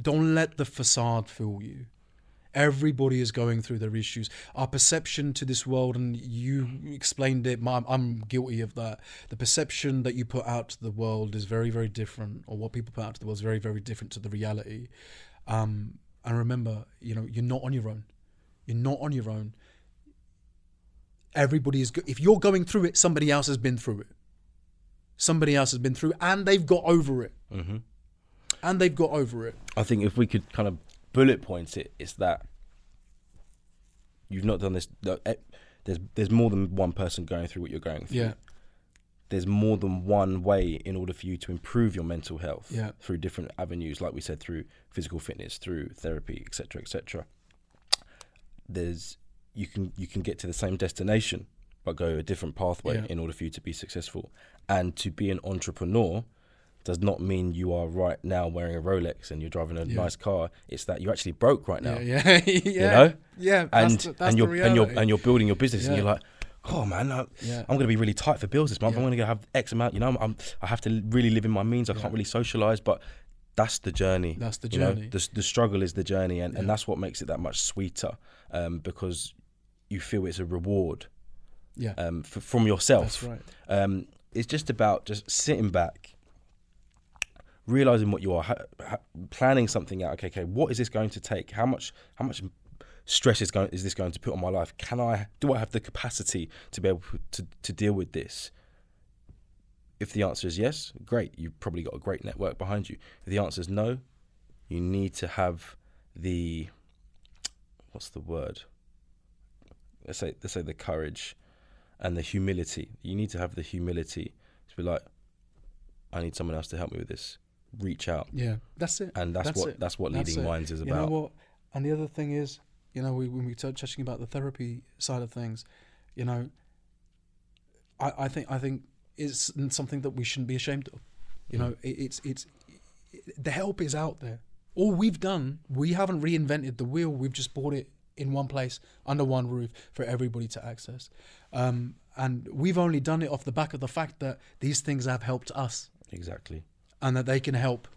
Don't let the facade fool you. Everybody is going through their issues. Our perception to this world, and you explained it, I'm, I'm guilty of that. The perception that you put out to the world is very, very different, or what people put out to the world is very, very different to the reality. Um, and remember, you know, you're not on your own. You're not on your own. Everybody is. Go- if you're going through it, somebody else has been through it. Somebody else has been through, it, and they've got over it. Mhm. And they've got over it. I think if we could kind of bullet point it, it's that you've not done this. eh, There's there's more than one person going through what you're going through. Yeah. There's more than one way in order for you to improve your mental health Yeah. through different avenues, like we said, through physical fitness, through therapy, etc., etc. There's you can you can get to the same destination, but go a different pathway Yeah. in order for you to be successful. And to be an entrepreneur does not mean you are right now wearing a Rolex and you're driving a Yeah. nice car. It's that you're actually broke right now. Yeah, yeah, yeah. know? Yeah, And that's the, that's and you're and you're and you're building your business and you're like, oh man, I, Yeah. I'm going to be really tight for bills this month. Yeah. I'm going to have X amount. You know, I'm, I'm I have to really live in my means. I Yeah. can't really socialize, but that's the journey. That's the You know, journey. the the struggle is the journey, and, and that's what makes it that much sweeter, um, because you feel it's a reward yeah, um, f- from yourself. that's right. Um, it's just about just sitting back, realizing what you are, ha- ha- planning something out. Okay, okay, what is this going to take? How much? How much stress is going is this going to put on my life? Can I? Do I have the capacity to be able to to deal with this? If the answer is yes, great. You've probably got a great network behind you. If the answer is no, you need to have the what's the word? Let's say let's say the courage and the humility. You need to have the humility to be like, I need someone else to help me with this. Reach out, Yeah, that's it. and that's, That's what it. that's what That's leading it. minds is You about. know what? And the other thing is, you know, we, when we start touching about the therapy side of things, you know, I, I think I think it's something that we shouldn't be ashamed of. You know, mm. it, it's it's the help is out there. All we've done, we haven't reinvented the wheel. We've just bought it in one place under one roof for everybody to access. Um, and we've only done it off the back of the fact that these things have helped us Exactly. and that they can help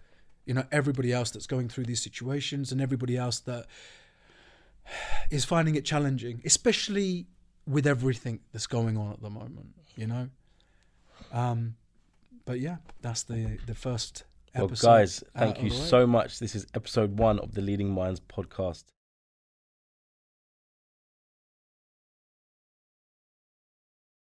you know everybody else that's going through these situations and everybody else that is finding it challenging especially with everything that's going on at the moment you know um but yeah that's the the first Well, guys, thank you so much. This is episode one of the Leading Minds podcast.